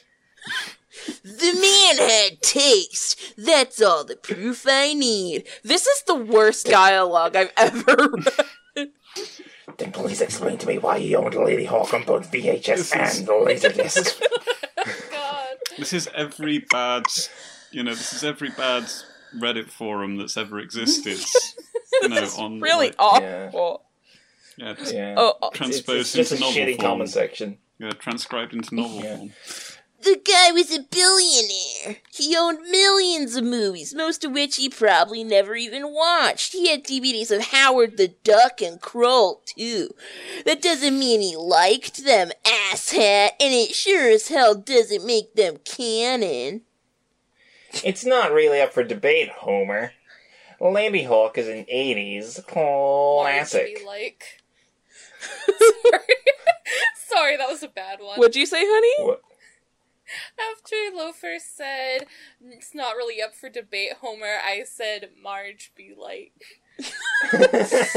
The man had taste. That's all the proof I need. This is the worst dialogue I've ever read. Then please explain to me why you owned Ladyhawke on both VHS This is- and Laserdisc. God. This is every bad, you know, this is every bad Reddit forum that's ever existed. you know, on really like, awful. yeah, just, yeah. Oh, oh, it's, transposed it's just a into novel shitty form. comment section. yeah, transcribed into novel Yeah. form. The guy was a billionaire. He owned millions of movies, most of which he probably never even watched. He had DVDs of Howard the Duck and Krull, too. That doesn't mean he liked them, asshat, and it sure as hell doesn't make them canon. It's not really up for debate, Homer. Ladyhawke is an 80s classic. Marge like. Sorry. Sorry, that was a bad one. What'd you say, honey? What? After Loafer said it's not really up for debate, Homer, I said Marge be like. That's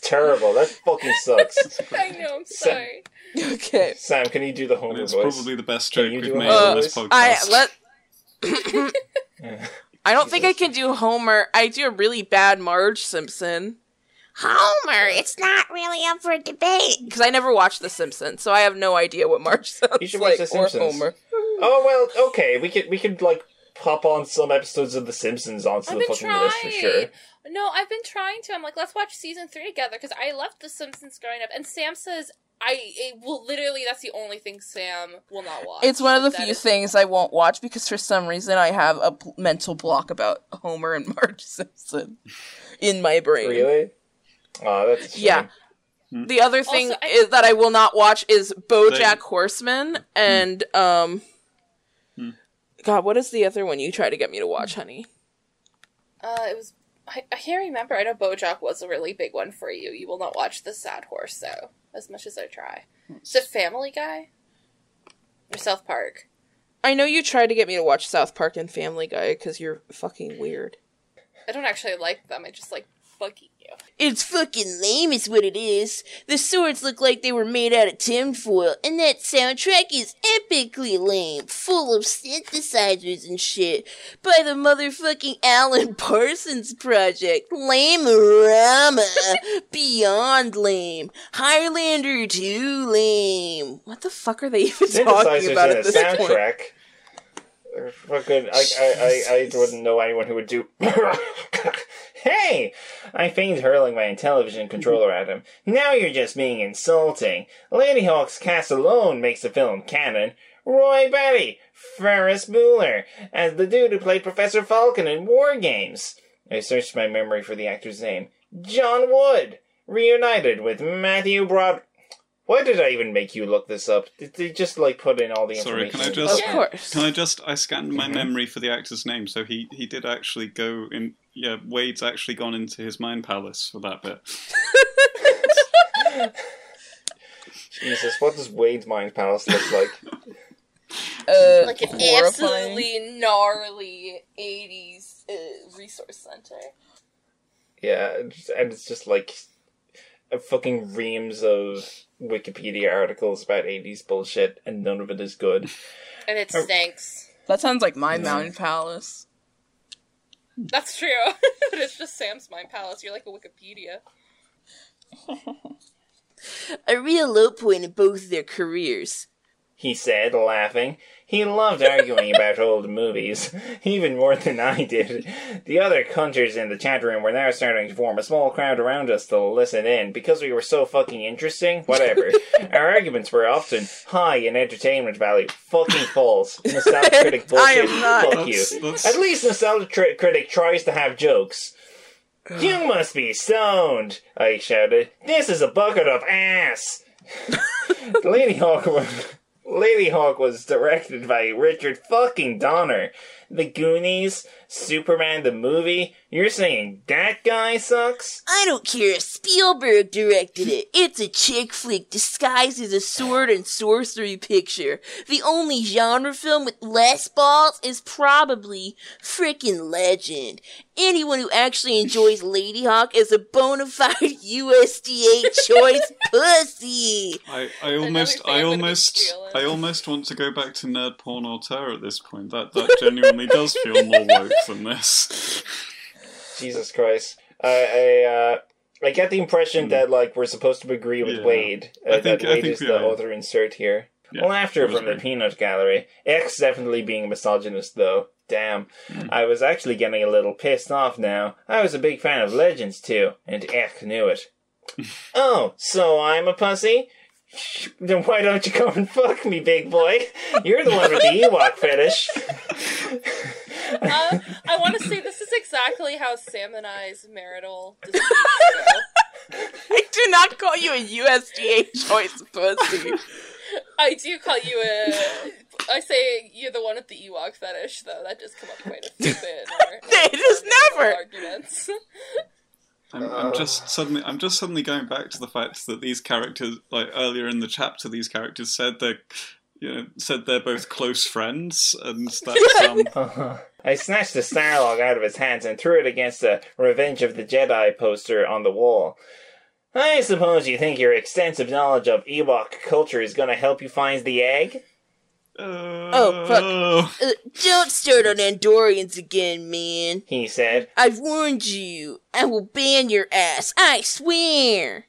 terrible. That fucking sucks. I know, I'm Sa- sorry. Okay. Sam, can you do the Homer It's voice? probably the best Can joke you we've made a on this voice? podcast. I let. I don't think I can do Homer. I do a really bad Marge Simpson Homer, it's not really up for debate. because I never watched The Simpsons, so I have no idea what Marge sounds You should watch like The or Simpsons. Homer. Oh well, okay. We could we could like pop on some episodes of The Simpsons onto I've the been fucking list for sure. No, I've been trying to. I'm like, let's watch season three together because I left The Simpsons growing up, and Sam says I it will literally. That's the only thing Sam will not watch. It's one of the That few is- things I won't watch because for some reason I have a p- mental block about Homer and Marge Simpson in my brain. Really? Oh, that's a shame. Yeah. The other thing Also, I- is that I will not watch is BoJack They- Horseman hmm. and um. Hmm. God, what is the other one you try to get me to watch, honey? Uh, it was. I, I can't remember. I know BoJack was a really big one for you. You will not watch The Sad Horse though, as much as I try. Is it Family Guy or South Park? I know you tried to get me to watch South Park and Family Guy because you're fucking weird. I don't actually like them. I just like bugging you. It's fucking lame, is what it is. The swords look like they were made out of tinfoil, and that soundtrack is epically lame, full of synthesizers and shit by the motherfucking Alan Parsons Project. Lame-rama. Beyond lame. Highlander 2 lame. What the fuck are they even talking about at this point? soundtrack. They're Fucking, I, I, I, I wouldn't know anyone who would do. hey! I feigned hurling my Intellivision controller at him. Now you're just being insulting. Ladyhawke's cast alone makes the film canon. Roy Batty, Ferris Bueller, as the dude who played Professor Falken in War Games. I searched my memory for the actor's name. John Wood, reunited with Matthew Broad. Why did I even make you look this up? Did they just like put in all the information? Sorry, information? can I just- Of course. Can I just? I scanned my Mhm. memory for the actor's name, so he he did actually go in. Yeah, Wade's actually gone into his mind palace for that bit. Jesus, what does Wade's Mind Palace look like? Uh, Like an horrifying. absolutely gnarly 80s uh, resource center. yeah, and it's just like a fucking reams of Wikipedia articles about 80s bullshit, and none of it is good. And it Oh. stinks. That sounds like my mm. mountain palace. That's true. but it's just Sam's Mind Palace. You're like a Wikipedia. A real low point in both their careers. He said, laughing. He loved arguing about old movies, even more than I did. The other gunters in the chat room were now starting to form a small crowd around us to listen in because we were so fucking interesting. Whatever. Our arguments were often high in entertainment value. Fucking false. Nostalgia critic bullshit. I am not. Fuck That's- you. that's- At least Nostalgia Tri- critic tries to have jokes. You must be stoned, I shouted. This is a bucket of ass. Ladyhawke was, Ladyhawke was directed by Richard fucking Donner. The Goonies, Superman the movie. You're saying that guy sucks? I don't care if Spielberg directed it. It's a chick flick disguised as a sword and sorcery picture. The only genre film with less balls is probably frickin' Legend. Anyone who actually enjoys Ladyhawke is a bona fide USDA choice pussy. I, I almost, I almost. I almost want to go back to nerd porn or terror at this point. That that genuinely does feel more woke than this. Jesus Christ. I, I, uh, I get the impression that, like, we're supposed to agree with Yeah. Wade. Uh, I think- that I Wade think is we the author insert here. Yeah, Laughter I was from the peanut gallery. X definitely being a misogynist, though. Damn. Hmm. I was actually getting a little pissed off now. I was a big fan of Legends, too, and X knew it. oh, so I'm a pussy? Then why don't you come and fuck me, big boy? You're the one with the Ewok fetish. Uh, I want to say this is exactly how Sam and I's marital disputes go. I do not call you a USDA choice pussy. I do call you a. I say you're the one with the Ewok fetish, though. That does come up quite a bit in our, It is never. arguments. I'm, I'm just suddenly, I'm just suddenly going back to the fact that these characters, like earlier in the chapter, these characters said they're, you know, said they're both close friends, and that's um, I snatched the Starlog out of his hands and threw it against the Revenge of the Jedi poster on the wall. I suppose you think your extensive knowledge of Ewok culture is going to help you find the egg? Oh, fuck. Uh, don't start on Endorians again, man. He said. I've warned you. I will ban your ass. I swear.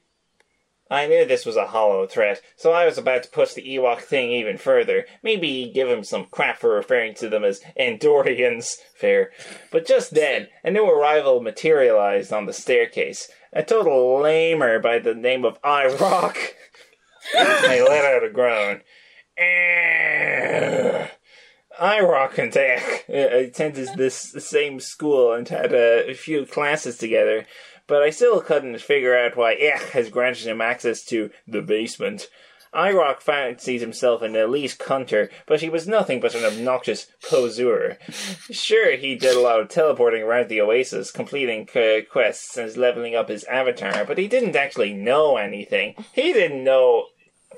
I knew this was a hollow threat, so I was about to push the Ewok thing even further. Maybe give him some crap for referring to them as Endorians. Fair. But just then, a new arrival materialized on the staircase. A total lamer by the name of I Rock. I let out a groan. Eh, I Rock and Tech attended this same school and had a few classes together but I still couldn't figure out why Aech has granted him access to the basement. IROC fancied himself an elite hunter, but he was nothing but an obnoxious poseur. Sure, he did a lot of teleporting around the oasis, completing quests and leveling up his avatar, but he didn't actually know anything. He didn't know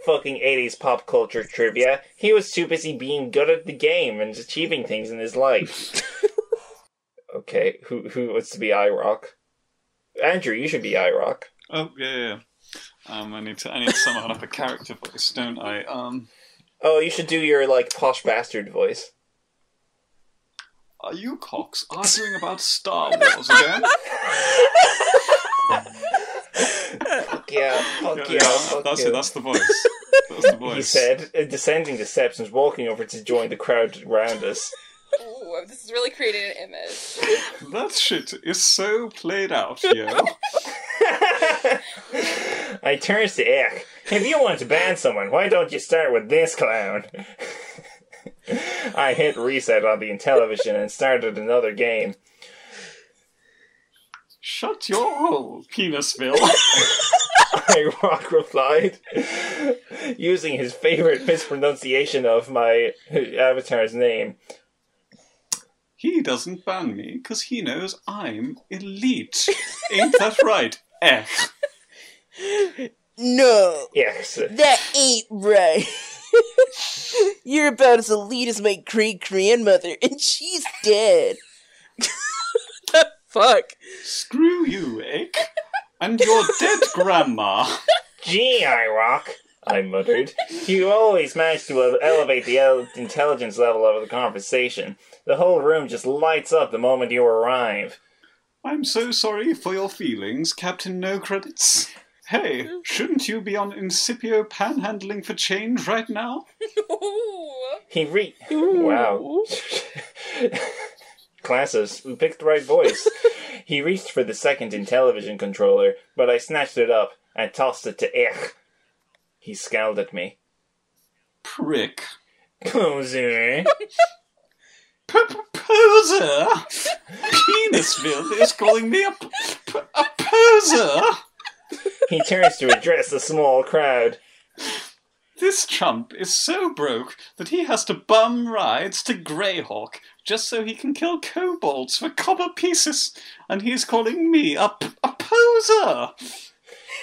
fucking 80s pop culture trivia. He was too busy being good at the game and achieving things in his life. okay, who who wants to be IROC? Andrew, you should be IROC. Oh yeah, yeah. yeah. Um, I need to I need to summon up a character voice, don't I? Um, Oh, you should do your like posh bastard voice. are you cocks arguing about Star Wars again? Yeah, fuck yeah, Yeah, fuck that's yeah. it. That's the voice. That's the voice. He said, uh, descending the steps and walking over to join the crowd around us. Ooh, this is really creating an image. That shit is so played out, yo. I turns to Aech. If you want to ban someone, why don't you start with this clown? I hit reset on the television and started another game. Shut your hole, Penisville. I rock replied, using his favorite mispronunciation of my avatar's name. He doesn't ban me because he knows I'm elite. Ain't that right, F? No, Yes. that ain't right. You're about as elite as my great grandmother, and she's dead. The fuck. Screw you, Aech. And your dead grandma. Gee, I rock. I muttered. You always manage to elevate the el- intelligence level of the conversation. The whole room just lights up the moment you arrive. I'm so sorry for your feelings, Captain No Credits. Hey, shouldn't you be on Incipio panhandling for change right now? Ooh. He re. Wow. Classes, we picked the right voice. he reached for the second Intellivision controller, but I snatched it up and tossed it to Aech. He scowled at me. Prick. Poser. Poser! Penisville is calling me a, p- p- a poser! he turns to address the small crowd. This chump is so broke that he has to bum rides to Greyhawk just so he can kill kobolds for copper pieces, and he's calling me a, p- a poser!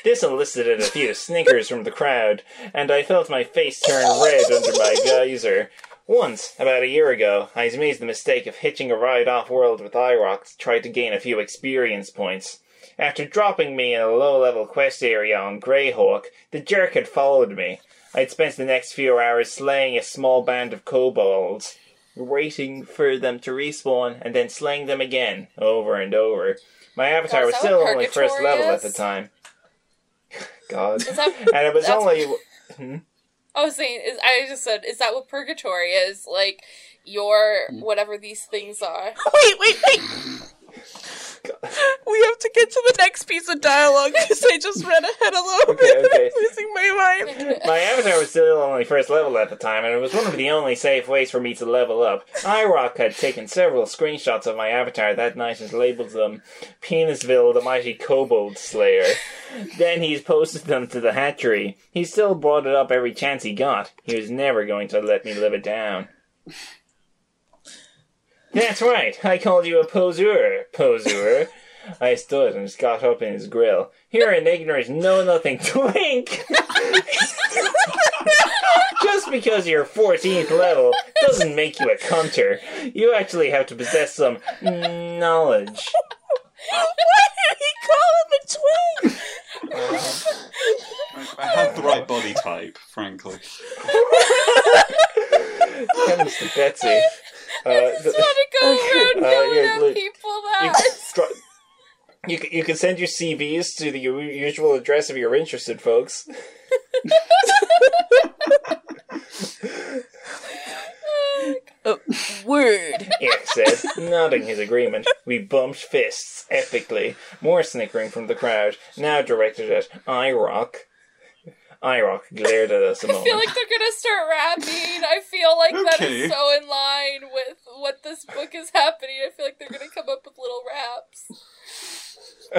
This elicited a few snickers from the crowd, and I felt my face turn red under my geyser. Once, about a year ago, I made the mistake of hitching a ride off-world with IROC to try to gain a few experience points. After dropping me in a low-level quest area on Greyhawk, the jerk had followed me. I'd spent the next few hours slaying a small band of kobolds, waiting for them to respawn, and then slaying them again, over and over. My avatar Oh, was still what only first Purgatory level at the time. God. Is that, and it was that's- only hmm? I was saying, is I just said, is that what purgatory is? Like your hmm. whatever these things are. Wait, wait, wait. We have to get to the next piece of dialogue because I just ran ahead a little Okay, bit. okay. I'm losing my mind. my avatar was still only first level at the time, and it was one of the only safe ways for me to level up. IROC had taken several screenshots of my avatar that night and labeled them Penisville, the mighty kobold slayer. Then he's posted them to the hatchery. He still brought it up every chance he got. He was never going to let me live it down. That's right, I called you a poseur, poseur. I stood and got up in his grill. You're an ignorant, know nothing twink! Just because you're 14th level doesn't make you a gunter. You actually have to possess some knowledge. Why did he call him a twin? I had the right body type, frankly. Heavens to Betsy. Uh, I just want to go around Uh, yeah, look, people you, that. you, you can send your CVs to the usual address if you're interested, folks. Word. Aech said, nodding his agreement. We bumped fists epically. More snickering from the crowd, now directed at IROC. IROC glared at us a I moment. I feel like they're gonna start rapping. I feel like that Okay. is so in line with what this book is happening. I feel like they're gonna come up with little raps.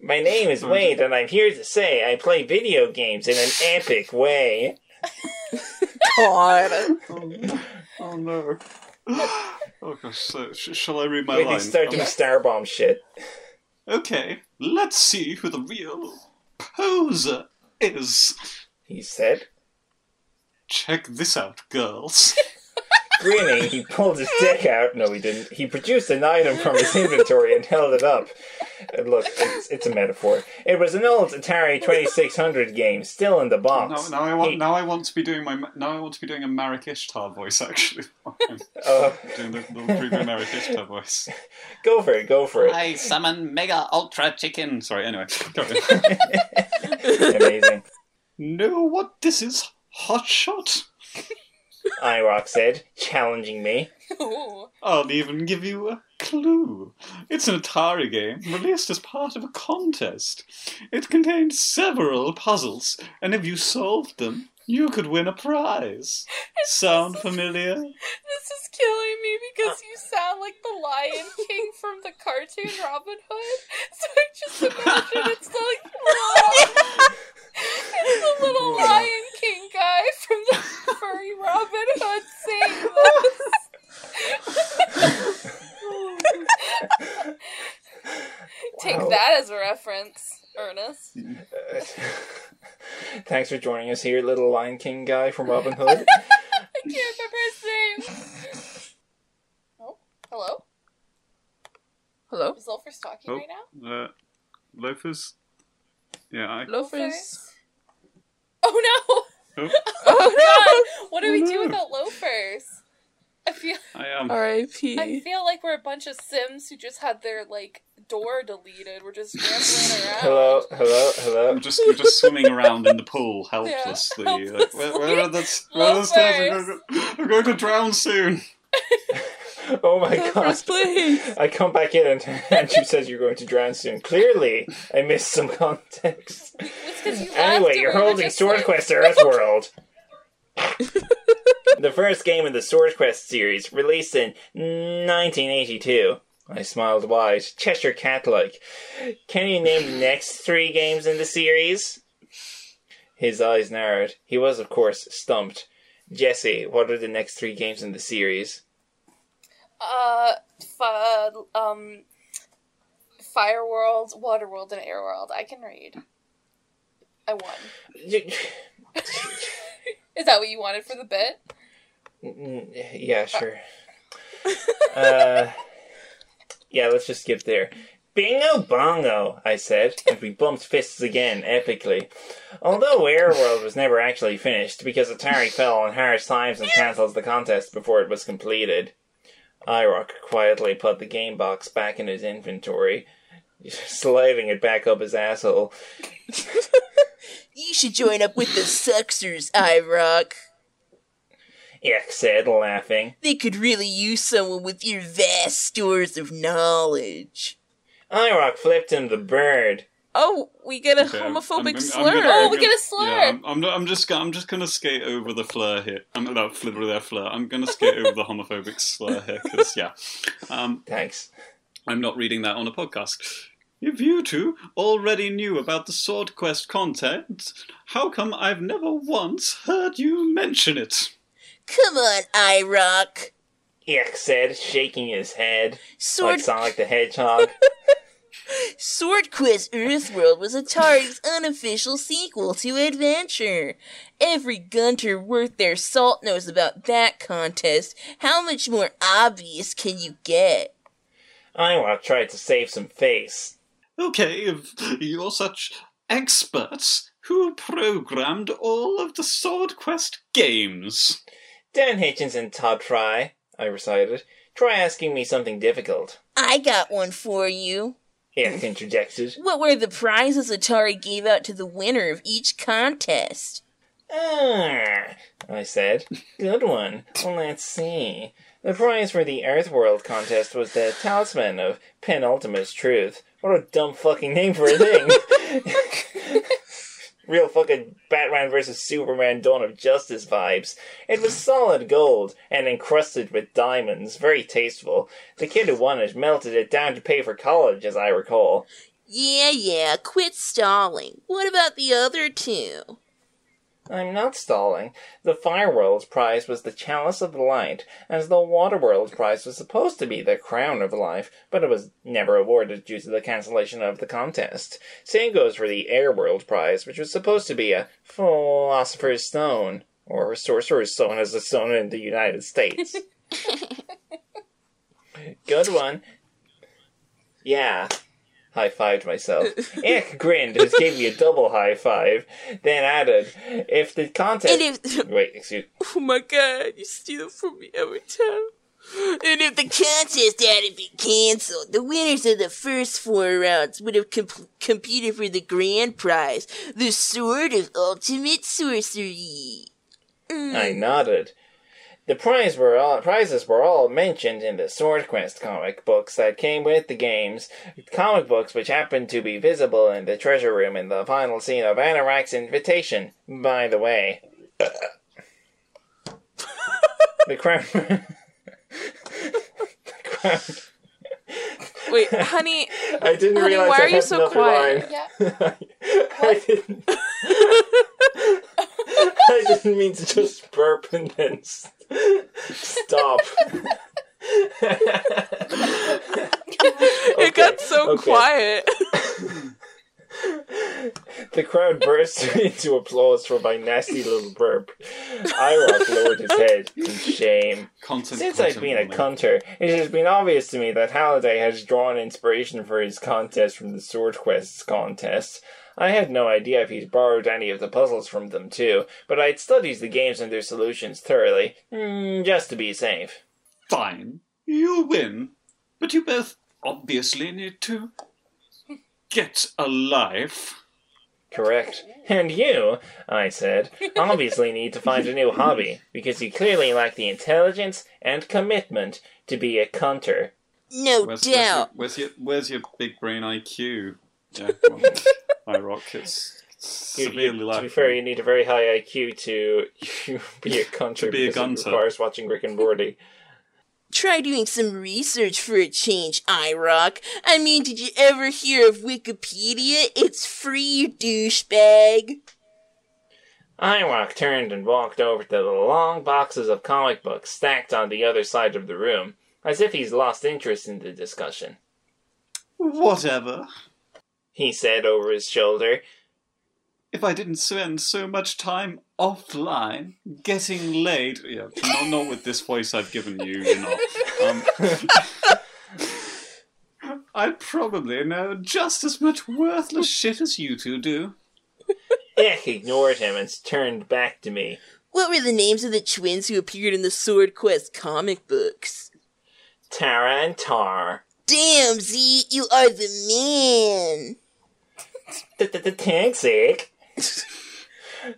My name is Wade, and I'm here to say I play video games in an epic way. God. Oh no. Oh gosh, so sh- shall I read my Wait, line? they start doing Um, Starbomb shit. okay, let's see who the real poser is. He said. Check this out, girls. Grinning, he pulled his dick out. No, he didn't. He produced an item from his inventory and held it up. Look, it's, it's a metaphor. It was an old Atari 2600 game, still in the box. now I want. He- Now I want to be doing my. Now I want to be doing a Marik Ishtar voice. Actually, I'm uh, doing the, the creepy Marik Ishtar voice. go for it, go for it. I summon Mega Ultra Chicken. Sorry. Anyway, go on. Amazing. know what this is? Hot shot. IROC said, challenging me. Ooh. I'll even give you a clue. It's an Atari game released as part of a contest. It contained several puzzles, and if you solved them, you could win a prize. Sound familiar? This is killing me because you sound like the Lion King from the cartoon Robin Hood. So I just imagine it's like it's the little Lion King guy from the furry Robin Hood saying this. Take Wow. that as a reference, Ernest. Thanks for joining us here, little Lion King guy from Robin Hood. I can't remember his name. Oh, hello. Hello? Is Loafers talking Oh. right now? Uh, loafers? Yeah, I. Loafers. Oh no! Oh, Oh god! What do we Oh, do no. without loafers? I feel I um, am. R.I.P. I feel like we're a bunch of Sims who just had their like door deleted. We're just rambling around. hello, hello, hello. I'm just, we're just swimming around in the pool helplessly. Yeah, Like, where, where are the, where are the stairs? I'm going, I'm going to drown soon. Oh my god. Loafers, please. I come back in and Andrew says you're going to drown soon. Clearly, I missed some context. You Anyway, you're holding just Sword like- Quest Earthworld. the first game in the Sword Quest series, released in 1982. I smiled wide, Cheshire cat like. Can you name the next three games in the series? His eyes narrowed. He was, of course, stumped. Jesse, what are the next three games in the series? Uh, f- um, Fire World, Water World, and Air World. I can read. I won. Is that what you wanted for the bit? Yeah, sure. uh, yeah, let's just skip there. Bingo bongo, I said, and we bumped fists again, epically. Although Airworld was never actually finished, because Atari fell on harsh times and cancelled the contest before it was completed. I-r0k quietly put the game box back in his inventory, sliding it back up his asshole. You should join up with the Sixers, I-r0k. Ick said, laughing. They could really use someone with your vast stores of knowledge. I-r0k flipped him the bird. Oh, we get a Okay, I'm- homophobic I'm- I'm slur. gonna- Oh, I'm we gonna- get a slur. Yeah, I'm, I'm, I'm just go- I'm just gonna skate over the fleur here. I'm not flip with their fleur. I'm gonna skate over the homophobic slur here because yeah, um, Thanks. I'm not reading that on a podcast. If you two already knew about the Sword Quest content, how come I've never once heard you mention it? Come on, I-r0k. Ick said, shaking his head. Sword, Like Sonic the Hedgehog. Sword Quest Earthworld was Atari's unofficial sequel to Adventure. Every gunter worth their salt knows about that contest. How much more obvious can you get? I-r0k tried to save some face. Okay, if you're such experts, who programmed all of the Sword Quest games? Dan Hitchens and Tod Frye, I recited. Try asking me something difficult. I got one for you. Ick interjected. What were the prizes Atari gave out to the winner of each contest? Ah, I said. Good one. Well, let's see. The prize for the Earthworld contest was the Talisman of Penultimate Truth. What a dumb fucking name for a thing. Real fucking Batman vs. Superman Dawn of Justice vibes. It was solid gold and encrusted with diamonds. Very tasteful. The kid who won it melted it down to pay for college, as I recall. Yeah, yeah, quit stalling. What about the other two? I'm not stalling. The Fireworld's prize was the Chalice of Light, as the Waterworld's prize was supposed to be the Crown of Life, but it was never awarded due to the cancellation of the contest. Same goes for the Air Airworld prize, which was supposed to be a Philosopher's Stone, or Sorcerer's Stone as it's known in the United States. Good one. Yeah. High fived myself. Ick grinned and gave me a double high five, then added, if the contest. If... Wait, excuse Oh my god, you steal from me every time. and if the contest hadn't been cancelled, the winners of the first four rounds would have comp- competed for the grand prize, the Sword of Ultimate Sorcery. I nodded. The prize were all, prizes were all mentioned in the Sword Quest comic books that came with the games, comic books which happened to be visible in the treasure room in the final scene of Anorak's invitation, by the way. the crown. the crown. Wait, honey, I didn't Honey, realize why I are you had so another quiet? line. Yeah. I didn't. I didn't mean to just burp and then s- stop. it got so okay. quiet. The crowd burst into applause for my nasty little burp. I-r0k lowered his head in shame. Content. Since I've been a warning. cunter, it has been obvious to me that Halliday has drawn inspiration for his contest from the Sword Quest's contests. I had no idea if he's borrowed any of the puzzles from them too, but I'd studied the games and their solutions thoroughly, mm, just to be safe. Fine, you win, but you both obviously need to get a life. Correct. And you, I said, obviously need to find a new hobby, because you clearly lack the intelligence and commitment to be a cunter. No Where's, where's, your, doubt. where's your where's your big brain IQ? Yeah, well, I rock. It's severely you- to be fair, you need a very high IQ to be a cunter To be a because it gunter. requires watching Rick and Morty. Try doing some research for a change, I-r0k. I mean, did you ever hear of Wikipedia? It's free, you douchebag. I-r0k turned and walked over to the long boxes of comic books stacked on the other side of the room, as if he's lost interest in the discussion. Whatever. He said over his shoulder, If I didn't spend so much time offline getting laid, yeah, not, not with this voice I've given you, you know. Um, I'd probably know just as much worthless shit as you two do. Ick ignored him and turned back to me. What were the names of the twins who appeared in the Sword Quest comic books? Tarra and Torr. Damn, Z, you are the man. Ick.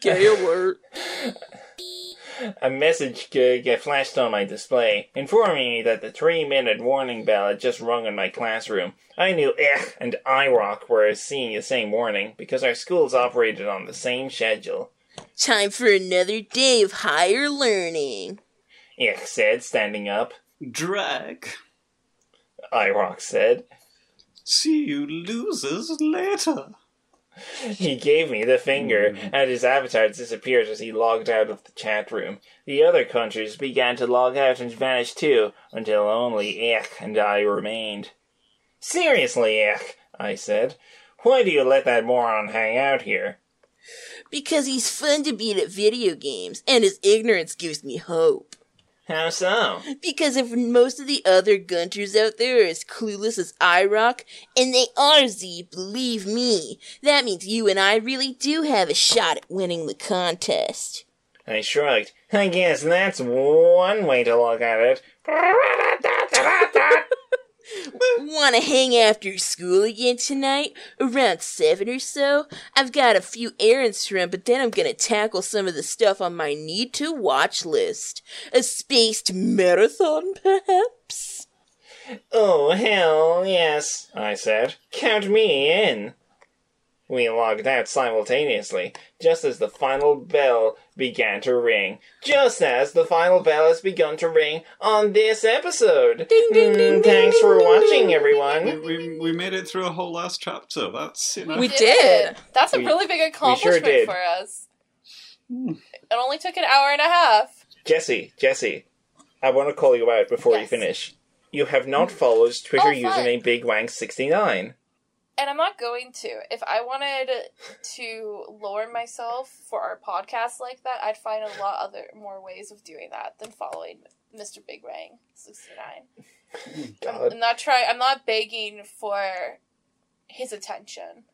Gay alert. A message g- flashed on my display, informing me that the three-minute warning bell had just rung in my classroom. I knew Aech and I-r0k were seeing the same warning because our schools operated on the same schedule. Time for another day of higher learning. Aech said, standing up. Drag. I-r0k said. See you losers later. He gave me the finger, hmm. and his avatar disappeared as he logged out of the chat room. The other countries began to log out and vanish too, until only Aech and I remained. Seriously, Aech, I said, why do you let that moron hang out here? Because he's fun to beat at video games, and his ignorance gives me hope. How so? Because if most of the other Gunters out there are as clueless as I-r0k, and they are Z, believe me, that means you and I really do have a shot at winning the contest. I shrugged. I guess that's one way to look at it. Wanna hang after school again tonight? Around 7 or so? I've got a few errands to run, but then I'm gonna tackle some of the stuff on my need to watch list. A spaced marathon, perhaps? Oh, hell yes, I said. Count me in. We logged out simultaneously, just as the final bell began to ring. Just as the final bell has begun to ring on this episode. Ding, ding, ding, Mm, ding, Thanks for ding, watching, We, everyone. we, we made it through a whole last chapter. That's, you know. We did. That's a We- really big accomplishment did. for us. It only took an hour and a half. Jesse, Jesse, I want to call you out before you finish. You have not followed Twitter Oh, fine. username BigWang69. And I'm not going to. If I wanted to lower myself for our podcast like that, I'd find a lot other more ways of doing that than following Mr. Big Bang 69. God. I'm not trying. I'm not begging for his attention.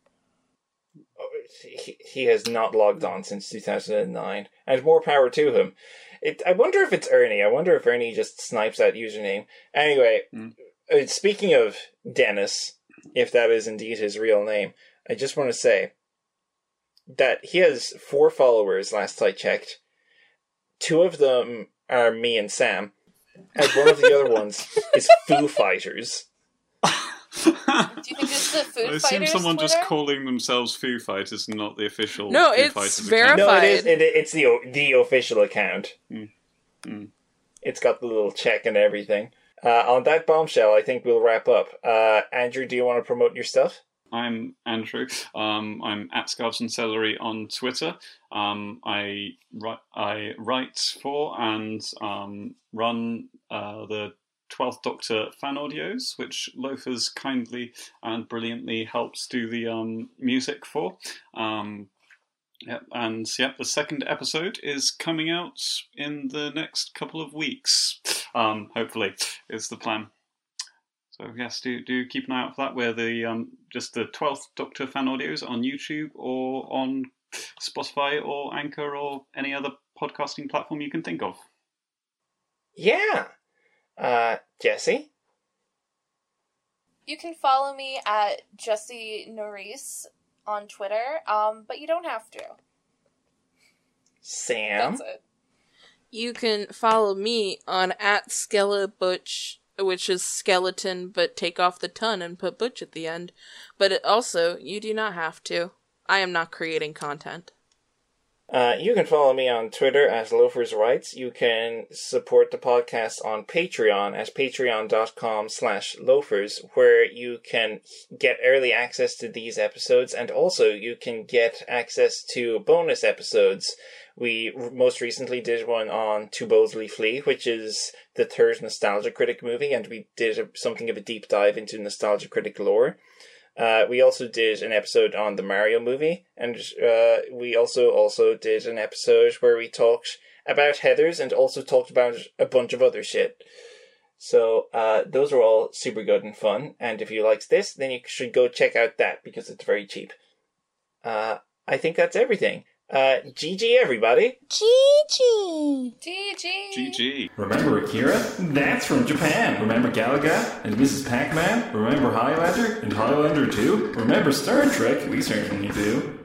Oh, he, he has not logged on since 2009, and more power to him. It, I wonder if it's Ernie. I wonder if Ernie just snipes that username. Anyway, Mm. speaking of Dennis, if that is indeed his real name, I just want to say that he has four followers last I checked. Two of them are me and Sam, and one of the other ones is Foo Fighters. Do you think it's the Foo I assume Fighters someone just calling themselves Foo Fighters, not the official. No, Foo it's Fighters verified. account. No, it is. It, it's the the official account. Mm. Mm. It's got the little check and everything. Uh, on that bombshell, I think we'll wrap up. Uh, Andrew, do you want to promote your stuff? I'm Andrew. Um, I'm at Scarves and Celery on Twitter. Um, I I write for and um, run uh, the Twelfth Doctor fan audios, which Loafers kindly and brilliantly helps do the um, music for. Yep, and yep, the second episode is coming out in the next couple of weeks. Um, hopefully, is the plan. So yes, do do keep an eye out for that. Where the um, just the twelfth Doctor fan audios on YouTube or on Spotify or Anchor or any other podcasting platform you can think of. Yeah. Uh, Jesse? You can follow me at Jesse Norris on Twitter, um, but you don't have to. Sam? That's it. You can follow me on at Skella Butch, which is skeleton, but take off the ton and put Butch at the end. But it also, you do not have to. I am not creating content. Uh, you can follow me on Twitter as Loafers Rights. You can support the podcast on Patreon at patreon.com slash loafers, where you can get early access to these episodes, and also you can get access to bonus episodes. We most recently did one on To Boldly Flee, which is the third Nostalgia Critic movie, and we did a, something of a deep dive into Nostalgia Critic lore. Uh, we also did an episode on the Mario movie, and uh, we also also did an episode where we talked about Heather's and also talked about a bunch of other shit. So uh, those are all super good and fun. And if you liked this, then you should go check out that because it's very cheap. Uh, I think that's everything. Uh, GG everybody. GG. GG. GG. Remember Akira? That's from Japan. Remember Galaga and Mrs. Pac-Man? Remember Highlander and Highlander 2? Remember Star Trek? We certainly do.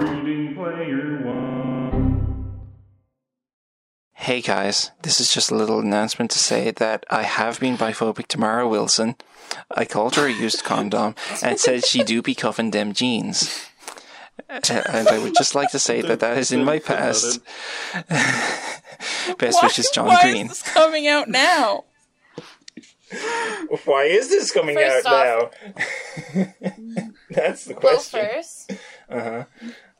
Reading Player One. Hey guys, this is just a little announcement to say that I have been biphobic to Mara Wilson. I called her a used condom and said she do be cuffing them jeans. And I would just like to say that that is in my Don't put that past. Best wishes, John why Green. is this coming out now? Why is this coming First out now? that's the question. Loafers. Uh huh.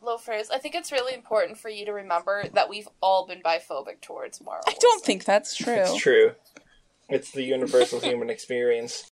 Loafers. I think it's really important for you to remember that we've all been biphobic towards Mara. I don't think that's true. It's true. It's the universal human experience.